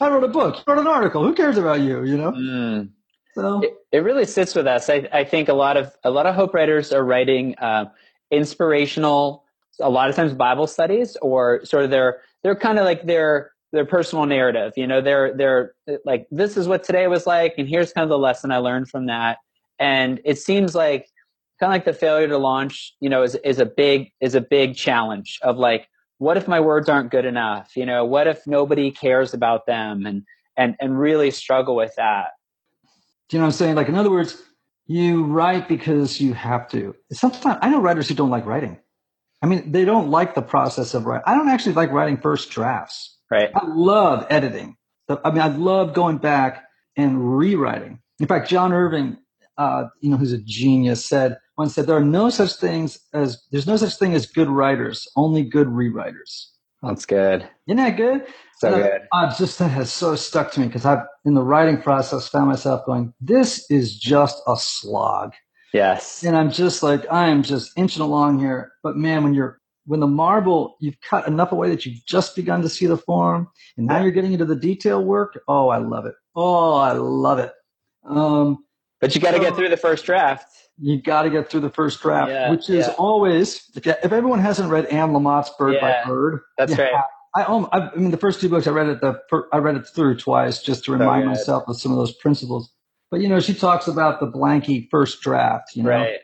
Speaker 1: I wrote a book, I wrote an article. Who cares about you? You know.
Speaker 3: Mm. So it, it, really sits with us. I, I, think a lot of a lot of hope writers are writing uh, inspirational, a lot of times Bible studies, or sort of their they're kind of like their their personal narrative. You know, they're they're like this is what today was like, and here's kind of the lesson I learned from that. And it seems like kind of like the failure to launch, you know, is is a big is a big challenge of like, what if my words aren't good enough? You know, what if nobody cares about them and and and really struggle with that.
Speaker 1: Do you know what I'm saying? Like in other words, you write because you have to. Sometimes I know writers who don't like writing. I mean, they don't like the process of writing. I don't actually like writing first drafts.
Speaker 3: Right.
Speaker 1: I love editing. I mean, I love going back and rewriting. In fact, John Irving, uh, you know, who's a genius, said once said there are no such things as there's no such thing as good writers, only good rewriters.
Speaker 3: That's good.
Speaker 1: Isn't that good?
Speaker 3: So
Speaker 1: and
Speaker 3: good.
Speaker 1: I, I just that has so stuck to me because I've in the writing process found myself going, this is just a slog.
Speaker 3: Yes.
Speaker 1: And I'm just like, I am just inching along here. But man, when you're when the marble you've cut enough away that you've just begun to see the form, and now you're getting into the detail work. Oh, I love it. Oh, I love it. Um,
Speaker 3: but you got to
Speaker 1: so,
Speaker 3: get through the first draft.
Speaker 1: You got to get through the first draft,
Speaker 3: yeah,
Speaker 1: which is
Speaker 3: yeah.
Speaker 1: always if, if, everyone hasn't read Anne Lamott's Bird
Speaker 3: yeah,
Speaker 1: by Bird.
Speaker 3: That's right.
Speaker 1: I, I, I mean, the first two books I read it the I read it through twice just to remind
Speaker 3: so
Speaker 1: myself of some of those principles. But you know, she talks about the blanky first draft. You know,
Speaker 3: right.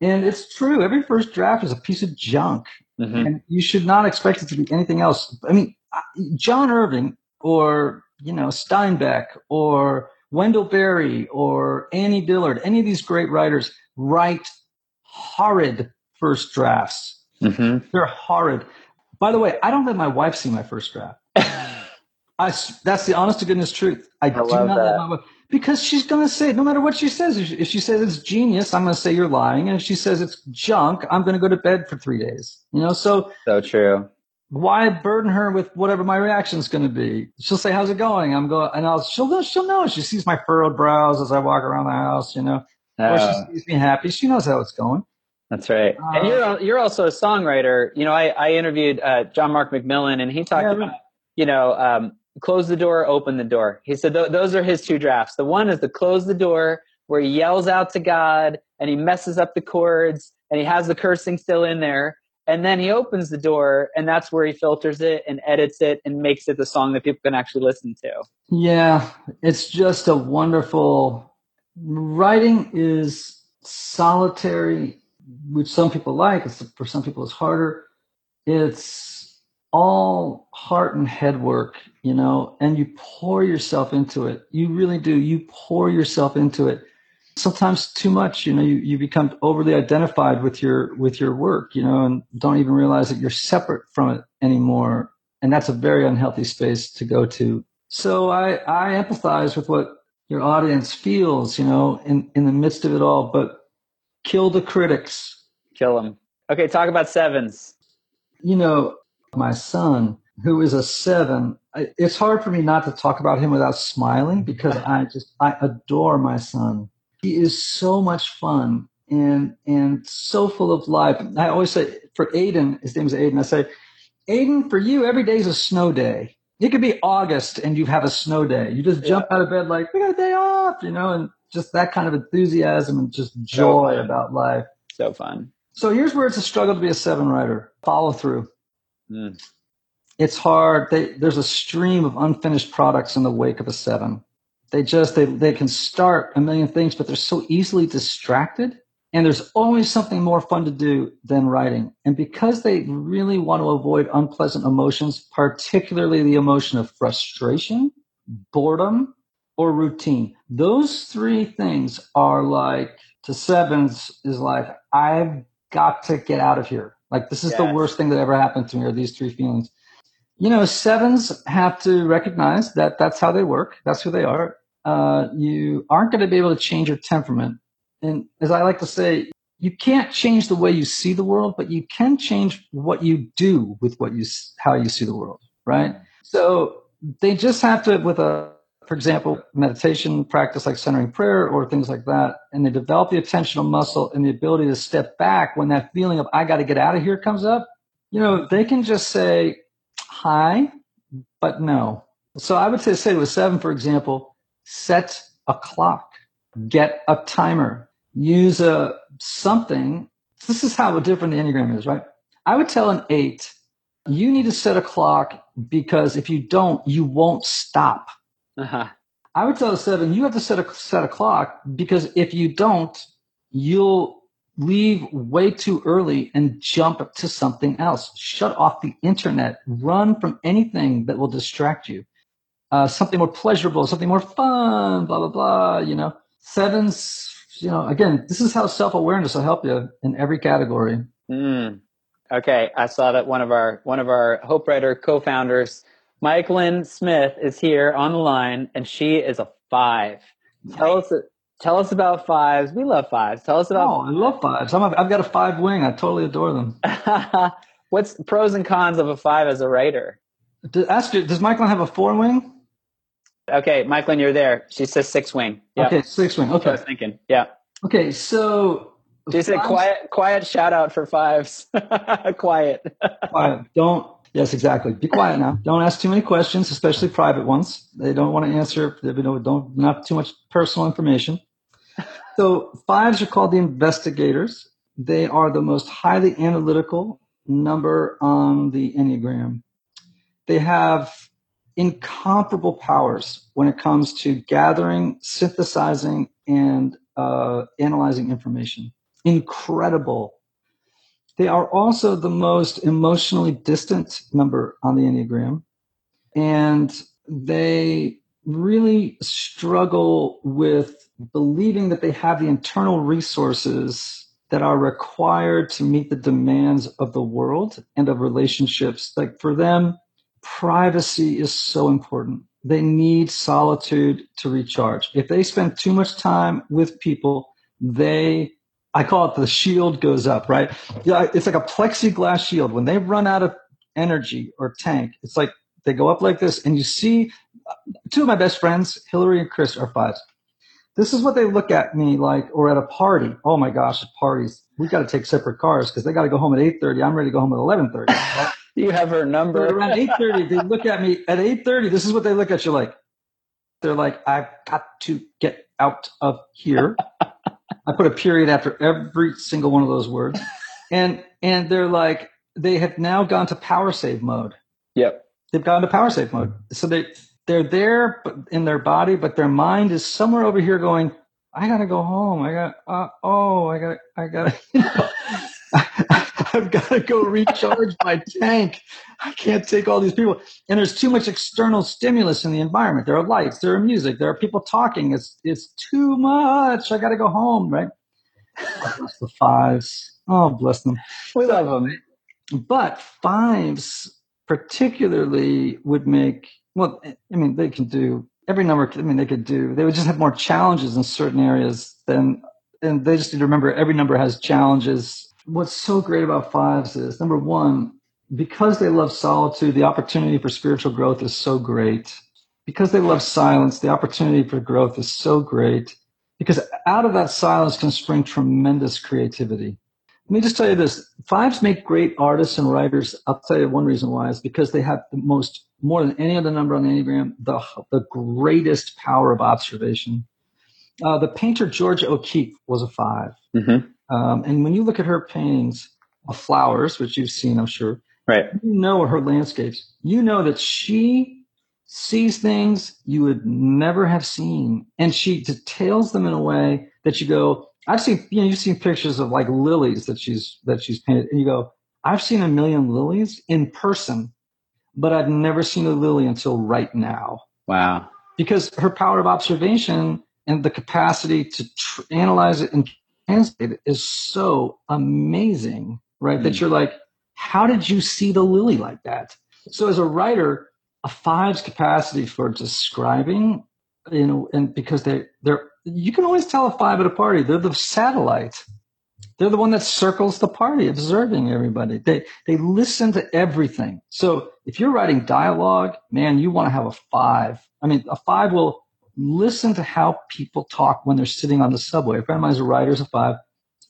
Speaker 1: and it's true. Every first draft is a piece of junk,
Speaker 3: mm-hmm.
Speaker 1: and you should not expect it to be anything else. I mean, John Irving or you know Steinbeck or Wendell Berry or Annie Dillard, any of these great writers write horrid first drafts.
Speaker 3: Mm-hmm.
Speaker 1: They're horrid. By the way, I don't let my wife see my first draft. I, that's the honest to goodness truth. I,
Speaker 3: I
Speaker 1: do not
Speaker 3: that.
Speaker 1: let my wife because she's going to say no matter what she says. If she, if she says it's genius, I'm going to say you're lying, and if she says it's junk, I'm going to go to bed for three days. You know, so
Speaker 3: so true.
Speaker 1: Why burden her with whatever my reaction is going to be? She'll say, "How's it going?" I'm going, and I'll she'll know she'll know. She sees my furrowed brows as I walk around the house. You know,
Speaker 3: oh.
Speaker 1: or she sees me happy. She knows how it's going.
Speaker 3: That's right. Uh, and you're you're also a songwriter. You know, I I interviewed uh, John Mark McMillan, and he talked yeah, about you know um, close the door, open the door. He said th- those are his two drafts. The one is the close the door, where he yells out to God and he messes up the chords and he has the cursing still in there. And then he opens the door, and that's where he filters it and edits it and makes it the song that people can actually listen to.
Speaker 1: Yeah, it's just a wonderful. Writing is solitary which some people like. It's, for some people, it's harder. It's all heart and head work, you know, and you pour yourself into it. You really do. You pour yourself into it. Sometimes too much, you know, you, you become overly identified with your with your work, you know, and don't even realize that you're separate from it anymore. And that's a very unhealthy space to go to. So I, I empathize with what your audience feels, you know, in, in the midst of it all. But kill the critics.
Speaker 3: Kill them. Okay, talk about sevens.
Speaker 1: You know, my son, who is a seven, it's hard for me not to talk about him without smiling because I just, I adore my son. He is so much fun and, and so full of life. I always say for Aiden, his name is Aiden, I say, Aiden, for you, every day is a snow day. It could be August and you have a snow day. You just jump yeah. out of bed like, we got a day off, you know, and just that kind of enthusiasm and just joy so about life.
Speaker 3: So fun.
Speaker 1: So here's where it's a struggle to be a seven writer. Follow through.
Speaker 3: Mm.
Speaker 1: It's hard. They, there's a stream of unfinished products in the wake of a seven. They just they they can start a million things, but they're so easily distracted. And there's always something more fun to do than writing. And because they really want to avoid unpleasant emotions, particularly the emotion of frustration, boredom, or routine. Those three things are like to sevens is like, I've got to get out of here. Like this is yes. the worst thing that ever happened to me are these three feelings. You know, sevens have to recognize that that's how they work. That's who they are. Uh, you aren't going to be able to change your temperament. And as I like to say, you can't change the way you see the world, but you can change what you do with what you, how you see the world. Right. So they just have to, with a, for example, meditation practice like centering prayer or things like that, and they develop the attentional muscle and the ability to step back when that feeling of I got to get out of here comes up, you know, they can just say hi, but no. So I would say, say to a seven, for example, set a clock, get a timer, use a something. This is how different the Enneagram is, right? I would tell an eight, you need to set a clock because if you don't, you won't stop.
Speaker 3: Uh-huh.
Speaker 1: I would tell a seven, you have to set a set a clock because if you don't, you'll leave way too early and jump to something else. Shut off the internet. Run from anything that will distract you. Uh, something more pleasurable, something more fun, blah, blah, blah, you know. Sevens, you know, again, this is how self-awareness will help you in every category.
Speaker 3: Mm. Okay. I saw that one of our, one of our Hope Writer co-founders, Mike Lynn Smith is here on the line and she is a five. Tell us, Tell us about fives. We love fives. Tell us about.
Speaker 1: Oh, I love fives. i have got a five wing. I totally adore them.
Speaker 3: What's pros and cons of a five as a writer?
Speaker 1: Does, ask you, does Michael have a four wing?
Speaker 3: Okay, Michael, you're there. She says six wing.
Speaker 1: Yep. Okay, six wing. Okay.
Speaker 3: I was thinking. Yeah.
Speaker 1: Okay, so.
Speaker 3: She said quiet, quiet shout out for fives. quiet.
Speaker 1: quiet. Don't. Yes, exactly. Be quiet now. Don't ask too many questions, especially private ones. They don't want to answer. They don't, don't not too much personal information. So fives are called the investigators. They are the most highly analytical number on the Enneagram. They have incomparable powers when it comes to gathering, synthesizing, and uh, analyzing information. Incredible. They are also the most emotionally distant number on the Enneagram. And they really struggle with believing that they have the internal resources that are required to meet the demands of the world and of relationships. Like for them, privacy is so important. They need solitude to recharge. If they spend too much time with people, they, I call it the shield goes up, right? Yeah, it's like a plexiglass shield. When they run out of energy or tank, it's like they go up like this and you see uh, two of my best friends, Hillary and Chris, are fives. This is what they look at me like, or at a party. Oh my gosh, parties, we got to take separate cars because they got to go home at eight thirty. I'm ready to go home at eleven thirty.
Speaker 3: you have her number.
Speaker 1: around eight thirty, they look at me at eight thirty. This is what they look at you like. They're like, I've got to get out of here. I put a period after every single one of those words, and and they're like, they have now gone to power save mode.
Speaker 3: Yep.
Speaker 1: They've gone to power save mode. So they they're there in their body, but their mind is somewhere over here going, I gotta go home. I got, uh, oh, I gotta I got, you know, I've got to go recharge my tank. I can't take all these people. And there's too much external stimulus in the environment. There are lights, there are music, there are people talking. It's, it's too much. I got to go home, right? bless the fives. Oh, bless them.
Speaker 3: We love them.
Speaker 1: But fives particularly would make well, I mean, they can do every number. I mean, they could do. They would just have more challenges in certain areas than, and they just need to remember every number has challenges. What's so great about fives is number one, because they love solitude, the opportunity for spiritual growth is so great. Because they love silence, the opportunity for growth is so great. Because out of that silence can spring tremendous creativity. Let me just tell you this. Fives make great artists and writers. I'll tell you one reason why is because they have the most, more than any other number on the Enneagram, the, the greatest power of observation. Uh, the painter Georgia O'Keeffe was a 5 mm-hmm. Um, and when you look at her paintings of flowers, which you've seen, I'm sure,
Speaker 3: right?
Speaker 1: You know her landscapes. You know that she sees things you would never have seen, and she details them in a way that you go, I've seen, you know, you've seen pictures of like lilies that she's, that she's painted and you go, I've seen a million lilies in person, but I've never seen a lily until right now.
Speaker 3: Wow.
Speaker 1: Because her power of observation and the capacity to tr- analyze it and translate it is so amazing, right? Mm. That you're like, how did you see the lily like that? So as a writer, a five's capacity for describing, you know, and because they, they're you can always tell a five at a party. They're the satellite. They're the one that circles the party, observing everybody. They they listen to everything. So if you're writing dialogue, man, you want to have a five. I mean, a five will listen to how people talk when they're sitting on the subway. A friend of mine is a writer, is a five.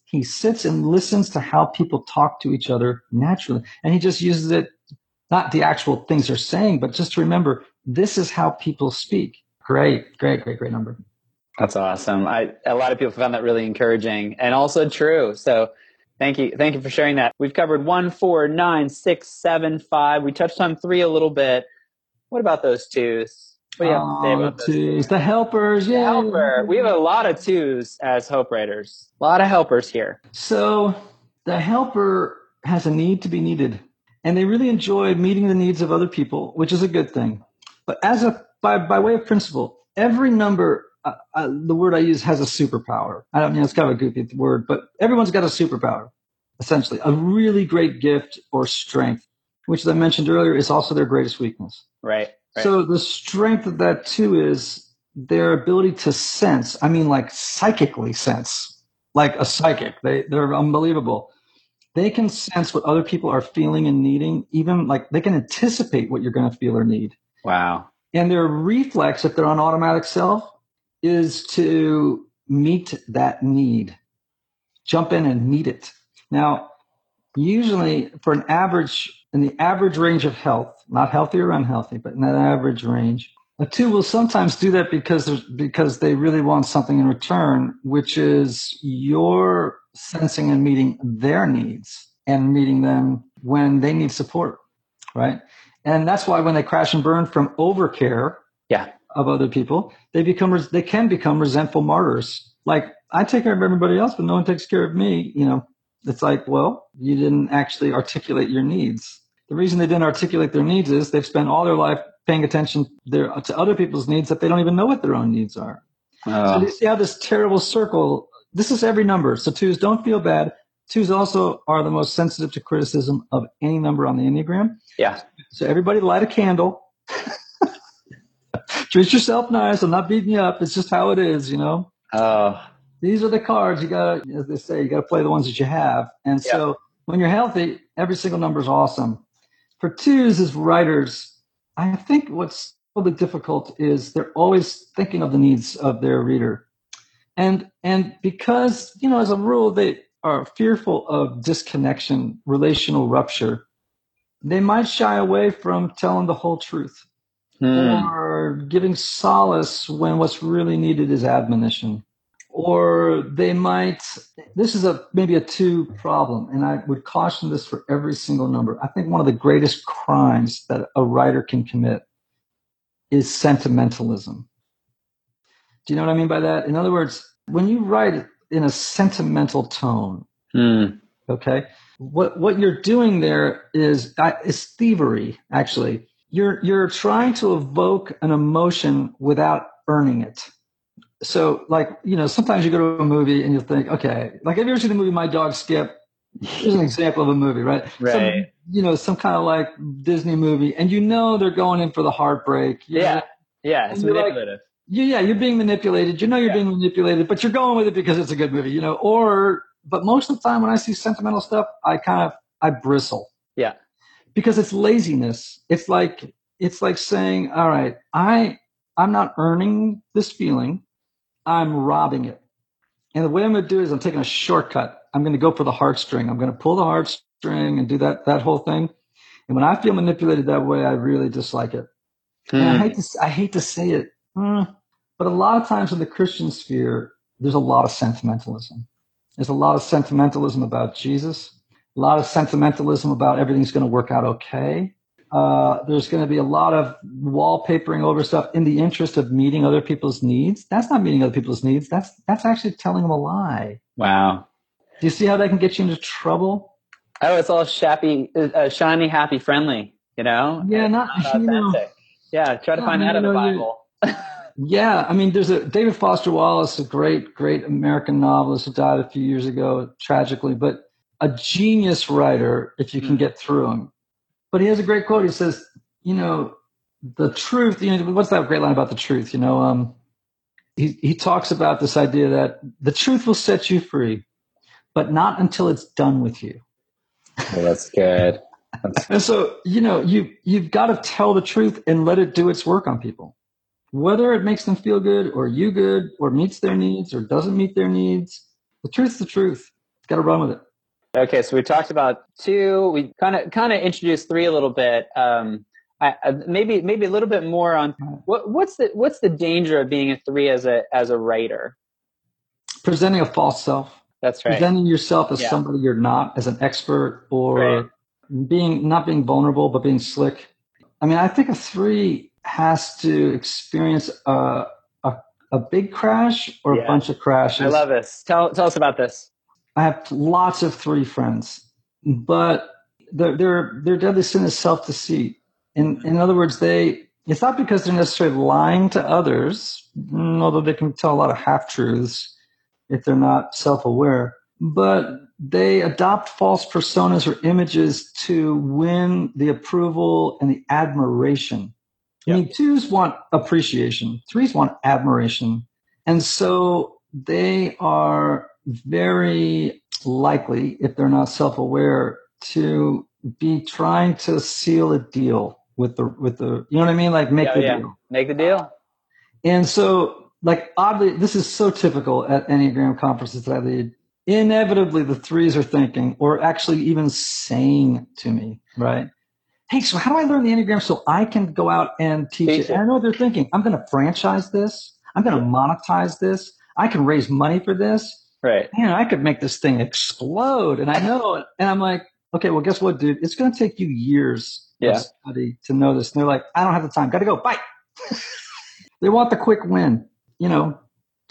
Speaker 1: He sits and listens to how people talk to each other naturally, and he just uses it not the actual things they're saying, but just to remember this is how people speak. Great, great, great, great number.
Speaker 3: That's awesome. I, a lot of people found that really encouraging and also true. So thank you. Thank you for sharing that. We've covered one, four, nine, six, seven, five. We touched on three a little bit. What about those twos? What do you have to say about
Speaker 1: twos, the helpers, yeah.
Speaker 3: Helper. We have a lot of twos as hope writers. A lot of helpers here.
Speaker 1: So the helper has a need to be needed, and they really enjoy meeting the needs of other people, which is a good thing. But as a by by way of principle, every number, uh, uh, the word I use has a superpower. I don't mean it's kind of a goofy word, but everyone's got a superpower, essentially, a really great gift or strength, which as I mentioned earlier is also their greatest weakness.
Speaker 3: Right. Right.
Speaker 1: So the strength of that too is their ability to sense. I mean, like psychically sense, like a psychic. They they're unbelievable. They can sense what other people are feeling and needing. Even like they can anticipate what you're going to feel or need.
Speaker 3: wow.
Speaker 1: And their reflex, if they're on automatic self, is to meet that need, jump in and meet it. Now, usually for an average, in the average range of health, not healthy or unhealthy, but in that average range, a two will sometimes do that because because they really want something in return, which is your sensing and meeting their needs and meeting them when they need support, right? And that's why when they crash and burn from overcare
Speaker 3: Yeah.
Speaker 1: of other people, they become they can become resentful martyrs. Like I take care of everybody else, but no one takes care of me. You know, it's like, well, you didn't actually articulate your needs. The reason they didn't articulate their needs is they've spent all their life paying attention their, uh, to other people's needs that they don't even know what their own needs are. So
Speaker 3: Oh,
Speaker 1: you see how this terrible circle, this is every number. So twos don't feel bad. Twos also are the most sensitive to criticism of any number on the Enneagram.
Speaker 3: yeah.
Speaker 1: So everybody light a candle. Treat yourself nice. I'm not beating you up. It's just how it is, you know.
Speaker 3: Oh,
Speaker 1: These are the cards you gotta, as they say, you gotta play the ones that you have. And so when you're healthy, every single number is awesome. For twos as writers, I think what's probably difficult is they're always thinking of the needs of their reader. And and because, you know, as a rule, they are fearful of disconnection, relational rupture, they might shy away from telling the whole truth
Speaker 3: Hmm.
Speaker 1: or giving solace when what's really needed is admonition. Or they might, this is a maybe a two problem, and I would caution this for every single number. I think one of the greatest crimes that a writer can commit is sentimentalism. Do you know what I mean by that? In other words, when you write in a sentimental tone,
Speaker 3: Hmm.
Speaker 1: Okay. What what you're doing there is is thievery. Actually, you're you're trying to evoke an emotion without earning it. So, like you know, sometimes you go to a movie and you think, okay, like have you ever seen the movie My Dog Skip? Here's an example of a movie, right? Some,
Speaker 3: Right.
Speaker 1: you know, some kind of like Disney movie, and you know they're going in for the heartbreak.
Speaker 3: Yeah.
Speaker 1: know,
Speaker 3: Yeah. It's
Speaker 1: like-
Speaker 3: manipulative.
Speaker 1: you, yeah, you're being manipulated. You know you're
Speaker 3: Yeah.
Speaker 1: being manipulated, but you're going with it because it's a good movie, you know. Or, but most of the time when I see sentimental stuff, I kind of I bristle
Speaker 3: yeah.
Speaker 1: because it's laziness. It's like it's like saying, all right, I I'm not earning this feeling, I'm robbing it. And the way I'm going to do it is I'm taking a shortcut. I'm going to go for the heartstring. I'm going to pull the heartstring and do that that whole thing. And when I feel manipulated that way, I really dislike it. And I
Speaker 3: Hmm.
Speaker 1: hate to I hate to say it, mm, but a lot of times in the Christian sphere, there's a lot of sentimentalism. There's a lot of sentimentalism about Jesus. A lot of sentimentalism about everything's going to work out okay. Uh, there's going to be a lot of wallpapering over stuff in the interest of meeting other people's needs. That's not meeting other people's needs. That's that's actually telling them a lie.
Speaker 3: Wow.
Speaker 1: Do you see how that can get you into trouble?
Speaker 3: Oh, it's all shappy, uh, shiny, happy, friendly. You know.
Speaker 1: Yeah, not
Speaker 3: Not
Speaker 1: you know.
Speaker 3: authentic. Yeah. Try to
Speaker 1: Yeah,
Speaker 3: find
Speaker 1: I
Speaker 3: that in the
Speaker 1: know you-
Speaker 3: Bible.
Speaker 1: Yeah, I mean, there's a David Foster Wallace, a great, great American novelist who died a few years ago tragically, but a genius writer if you can
Speaker 3: Mm.
Speaker 1: get through him. But he has a great quote. He says, "You know, the truth. You know, what's that great line about the truth? You know, um, he he talks about this idea that the truth will set you free, but not until it's done with you."
Speaker 3: Oh, that's good. That's,
Speaker 1: And so, you know, you you've got to tell the truth and let it do its work on people. Whether it makes them feel good or you good or meets their needs or doesn't meet their needs, the truth's the truth. It's got to run with it.
Speaker 3: Okay, so we talked about two. We kind of kind of introduced three a little bit. Um, I, I, maybe maybe a little bit more on what what's the what's the danger of being a three as a as a writer?
Speaker 1: Presenting a false self,
Speaker 3: That's right.
Speaker 1: presenting yourself as
Speaker 3: Yeah.
Speaker 1: somebody you're not, as an expert, or
Speaker 3: Right.
Speaker 1: being not being vulnerable but being slick. I mean, I think a three has to experience a, a, a big crash or
Speaker 3: Yeah.
Speaker 1: a bunch of crashes.
Speaker 3: I love this. Tell tell us about this.
Speaker 1: I have lots of three friends, but their their their deadly sin is self deceit. In in other words, they it's not because they're necessarily lying to others, although they can tell a lot of half truths if they're not self aware. But they adopt false personas or images to win the approval and the admiration. I mean, twos want appreciation, threes want admiration. And so they are very likely, if they're not self aware, to be trying to seal a deal with the, with the, you know what I mean? Like make the
Speaker 3: yeah.
Speaker 1: deal.
Speaker 3: Make the deal.
Speaker 1: And so, like, oddly, this is so typical at Enneagram conferences that I lead. Inevitably, the threes are thinking, or actually even saying to me, right? Hey, so how do I learn the Enneagram so I can go out and teach,
Speaker 3: Teach
Speaker 1: it?
Speaker 3: it.
Speaker 1: And I know what they're thinking. I'm going to franchise this. I'm going to monetize this. I can raise money for this.
Speaker 3: Right.
Speaker 1: Man, I could make this thing explode. And I know it. And I'm like, okay, well, guess what, dude? It's going to take you years
Speaker 3: Yeah.
Speaker 1: of study to know this. And they're like, I don't have the time. Got to go. Bye. they want the quick win. You know,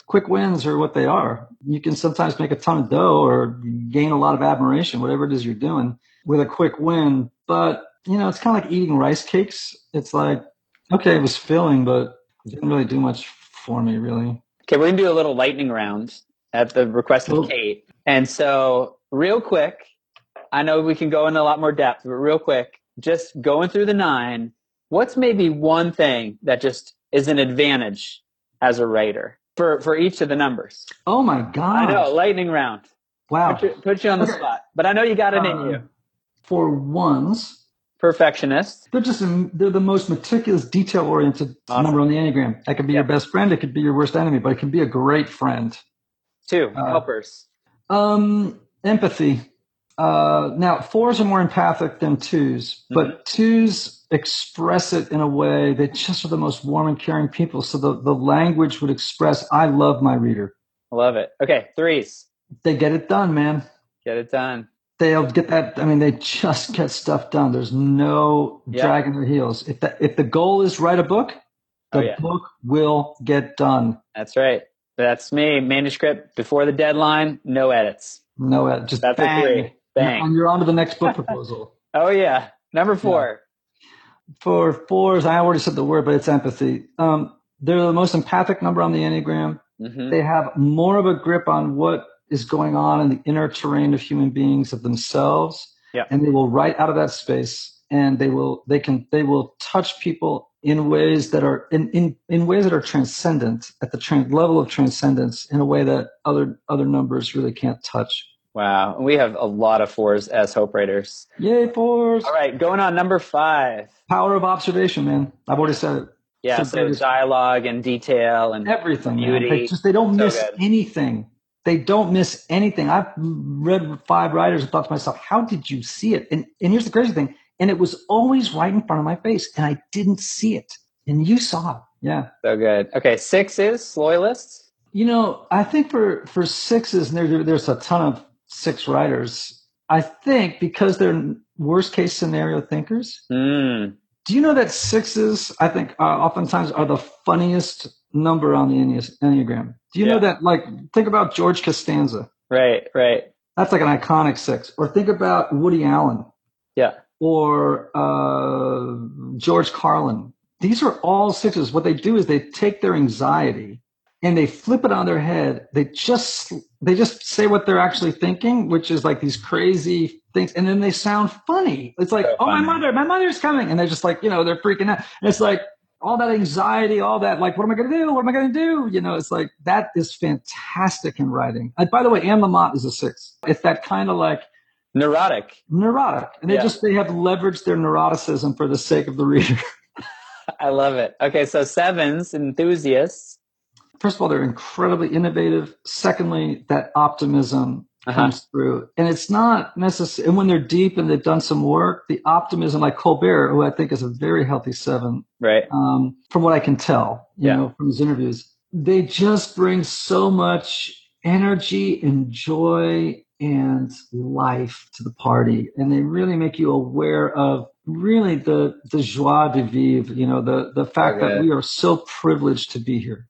Speaker 1: quick wins are what they are. You can sometimes make a ton of dough or gain a lot of admiration, whatever it is you're doing with a quick win. But, you know, it's kind of like eating rice cakes. It's like, okay, it was filling, but it didn't really do much for me, really.
Speaker 3: Okay, we're gonna do a little lightning round at the request of
Speaker 1: Cool.
Speaker 3: Kate. And so, real quick, I know we can go into a lot more depth, but real quick, just going through the nine, what's maybe one thing that just is an advantage as a writer for for each of the numbers?
Speaker 1: Oh my God.
Speaker 3: I know, lightning round.
Speaker 1: Wow.
Speaker 3: Put you, put you on the
Speaker 1: Okay.
Speaker 3: spot, but I know you got it in
Speaker 1: Um,
Speaker 3: you.
Speaker 1: For ones,
Speaker 3: Perfectionist.
Speaker 1: they're just they're the most meticulous, detail oriented
Speaker 3: Awesome.
Speaker 1: number on the enneagram. That could be your best friend. It could be your worst enemy, but it can be a great friend.
Speaker 3: Two
Speaker 1: Uh,
Speaker 3: helpers.
Speaker 1: Um, empathy. Uh, now fours are more empathic than 2s
Speaker 3: Mm-hmm.
Speaker 1: but twos express it in a way that just are the most warm and caring people. So the, the language would express, I love my reader.
Speaker 3: I love it. Okay, threes.
Speaker 1: They get it done, man.
Speaker 3: Get it done.
Speaker 1: They'll get that. I mean, they just get stuff done. There's no
Speaker 3: Yeah.
Speaker 1: dragging their heels. If the, if the goal is write a book, the
Speaker 3: Oh, yeah.
Speaker 1: book will get done.
Speaker 3: That's right. That's me. Manuscript before the deadline, no edits.
Speaker 1: No, edits. just
Speaker 3: That's
Speaker 1: bang.
Speaker 3: a three. Bang.
Speaker 1: And you're on to the next book proposal.
Speaker 3: Oh yeah. Number four.
Speaker 1: For fours, I already said the word, but it's empathy. Um, they're the most empathic number on the Enneagram.
Speaker 3: hmm
Speaker 1: They have more of a grip on what is going on in the inner terrain of human beings, of themselves.
Speaker 3: Yeah.
Speaker 1: And they will write out of that space and they will, they can, they will touch people in ways that are, in, in, in ways that are transcendent at the level of transcendence in a way that other, other numbers really can't touch.
Speaker 3: Wow. We have a lot of fours as hope writers.
Speaker 1: Yay, fours.
Speaker 3: All right, going on number five.
Speaker 1: Power of observation, man. I've already said it.
Speaker 3: Yeah,
Speaker 1: So
Speaker 3: so
Speaker 1: there's-
Speaker 3: dialogue and detail and
Speaker 1: everything.
Speaker 3: Beauty.
Speaker 1: They just they don't
Speaker 3: So
Speaker 1: miss
Speaker 3: good.
Speaker 1: anything. They don't miss anything. I've read five writers and thought to myself, how did you see it? And and here's the crazy thing. And it was always right in front of my face, and I didn't see it. And you saw it. Yeah.
Speaker 3: so good. Okay, six is loyalists.
Speaker 1: You know, I think for for sixes, and there, there's a ton of six writers. I think because they're worst case scenario thinkers.
Speaker 3: Mm,
Speaker 1: Do you know that sixes, I think, uh, oftentimes are the funniest number on the Enneagram? Do you know that, like, think about George Costanza.
Speaker 3: right, right.
Speaker 1: That's like an iconic six. Or think about Woody Allen
Speaker 3: Yeah.
Speaker 1: Or uh, George Carlin. These are all sixes. What they do is they take their anxiety and they flip it on their head. They just they just say what they're actually thinking, which is like these crazy things, and then they sound funny. It's like,
Speaker 3: So
Speaker 1: oh, my mother, my mother's coming, and they're just like, you know, they're freaking out. And it's like all that anxiety, all that, like, what am I going to do? What am I going to do? You know, it's like that is fantastic in writing. And by the way, Anne Lamott is a six. It's that kind of like
Speaker 3: Neurotic.
Speaker 1: neurotic, and they
Speaker 3: Yeah.
Speaker 1: just they have leveraged their neuroticism for the sake of the reader.
Speaker 3: I love it. Okay, so sevens, enthusiasts.
Speaker 1: First of all, they're incredibly innovative. Secondly, that optimism
Speaker 3: Uh-huh.
Speaker 1: comes through, and it's not necessary. And when they're deep and they've done some work, the optimism, like Colbert, who I think is a very healthy seven,
Speaker 3: Right.
Speaker 1: um, from what I can tell, you
Speaker 3: Yeah.
Speaker 1: know, from his interviews, they just bring so much energy and joy and life to the party. And they really make you aware of really the, the joie de vivre, you know, the, the fact
Speaker 3: Okay.
Speaker 1: that we are so privileged to be here.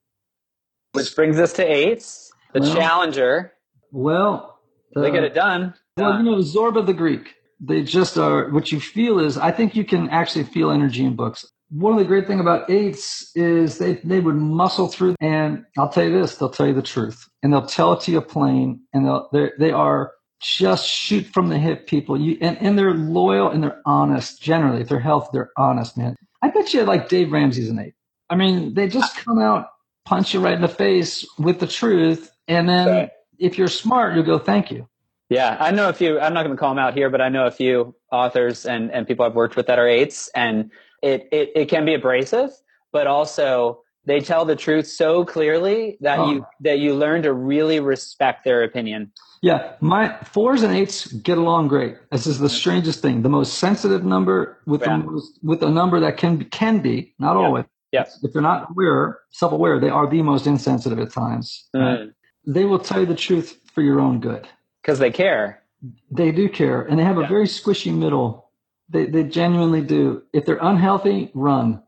Speaker 3: Which brings us to eights, the
Speaker 1: Well-
Speaker 3: challenger.
Speaker 1: Well,
Speaker 3: They
Speaker 1: uh,
Speaker 3: get it done.
Speaker 1: Well, you know, Zorba the Greek. They just are. What you feel is, I think you can actually feel energy in books. One of the great thing about eights is they they would muscle through, and I'll tell you this: they'll tell you the truth, and they'll tell it to you plain, and they'll they they are just shoot from the hip people. You and, and they're loyal and they're honest. Generally, if they're healthy, they're honest, man. I bet you like Dave Ramsey's an eight. I mean, they just come out, punch you right in the face with the truth, and then
Speaker 3: Right.
Speaker 1: if you're smart, you'll go, "Thank you."
Speaker 3: Yeah, I know a few. I'm not going to call them out here, but I know a few authors and, and people I've worked with that are eights, and it, it, it can be abrasive, but also they tell the truth so clearly that
Speaker 1: Oh.
Speaker 3: you that you learn to really respect their opinion.
Speaker 1: Yeah, my fours and eights get along great. This is the strangest thing. The most sensitive number with
Speaker 3: Yeah.
Speaker 1: the most, with a number that can be, can be not
Speaker 3: Yeah.
Speaker 1: always.
Speaker 3: Yeah.
Speaker 1: If they're not aware, self-aware, they are the most insensitive at times.
Speaker 3: Mm.
Speaker 1: They will tell you the truth for your own good.
Speaker 3: Because they care.
Speaker 1: They do care, and they have a very squishy middle. They they genuinely do. If they're unhealthy, run.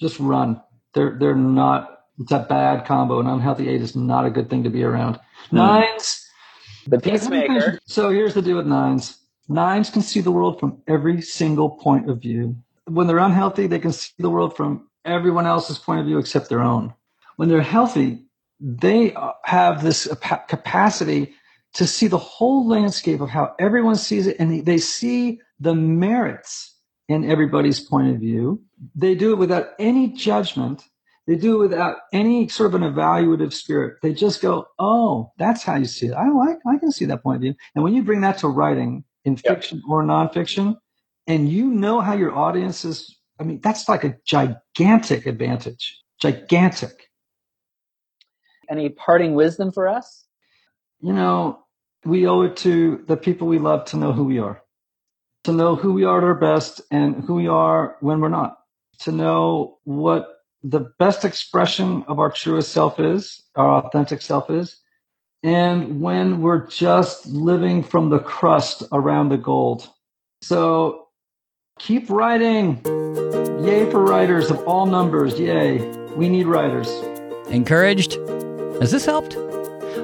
Speaker 1: Just run. They're they're not. It's a bad combo. An unhealthy eight is not a good thing to be around. Hmm. Nines.
Speaker 3: The peacemaker.
Speaker 1: So here's the deal with nines. Nines can see the world from every single point of view. When they're unhealthy, they can see the world from everyone else's point of view except their own. When they're healthy, they have this capacity to see the whole landscape of how everyone sees it, and they see the merits in everybody's point of view. They do it without any judgment. They do it without any sort of an evaluative spirit. They just go, "Oh, that's how you see it. I like. I can see that point of view." And when you bring that to writing in fiction or nonfiction, and you know how your audience is, I mean, that's like a gigantic advantage. Gigantic.
Speaker 3: Any parting wisdom for us?
Speaker 1: You know, we owe it to the people we love to know who we are, to know who we are at our best and who we are when we're not, to know what the best expression of our truest self is, our authentic self is, and when we're just living from the crust around the gold. So keep writing. Yay for writers of all numbers. Yay. We need writers.
Speaker 2: Encouraged? Has this helped?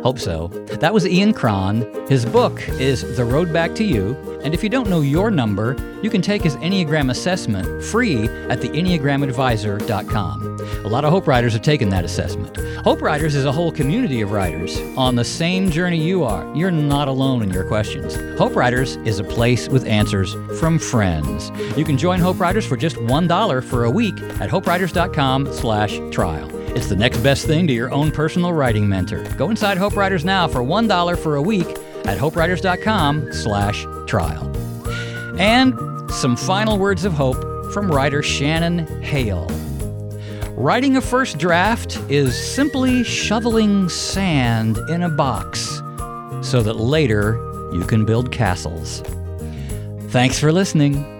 Speaker 2: Hope so. That was Ian Cron. His book is The Road Back to You. And if you don't know your number, you can take his Enneagram assessment free at the EnneagramAdvisor.com. A lot of Hope Writers have taken that assessment. Hope Writers is a whole community of writers on the same journey you are. You're not alone in your questions. Hope Writers is a place with answers from friends. You can join Hope Writers for just $1 for a week at hopewriters.com slash trial. It's the next best thing to your own personal writing mentor. Go inside Hope Writers now for $1 for a week at hopewriters.com slash trial. And some final words of hope from writer Shannon Hale. Writing a first draft is simply shoveling sand in a box so that later you can build castles. Thanks for listening.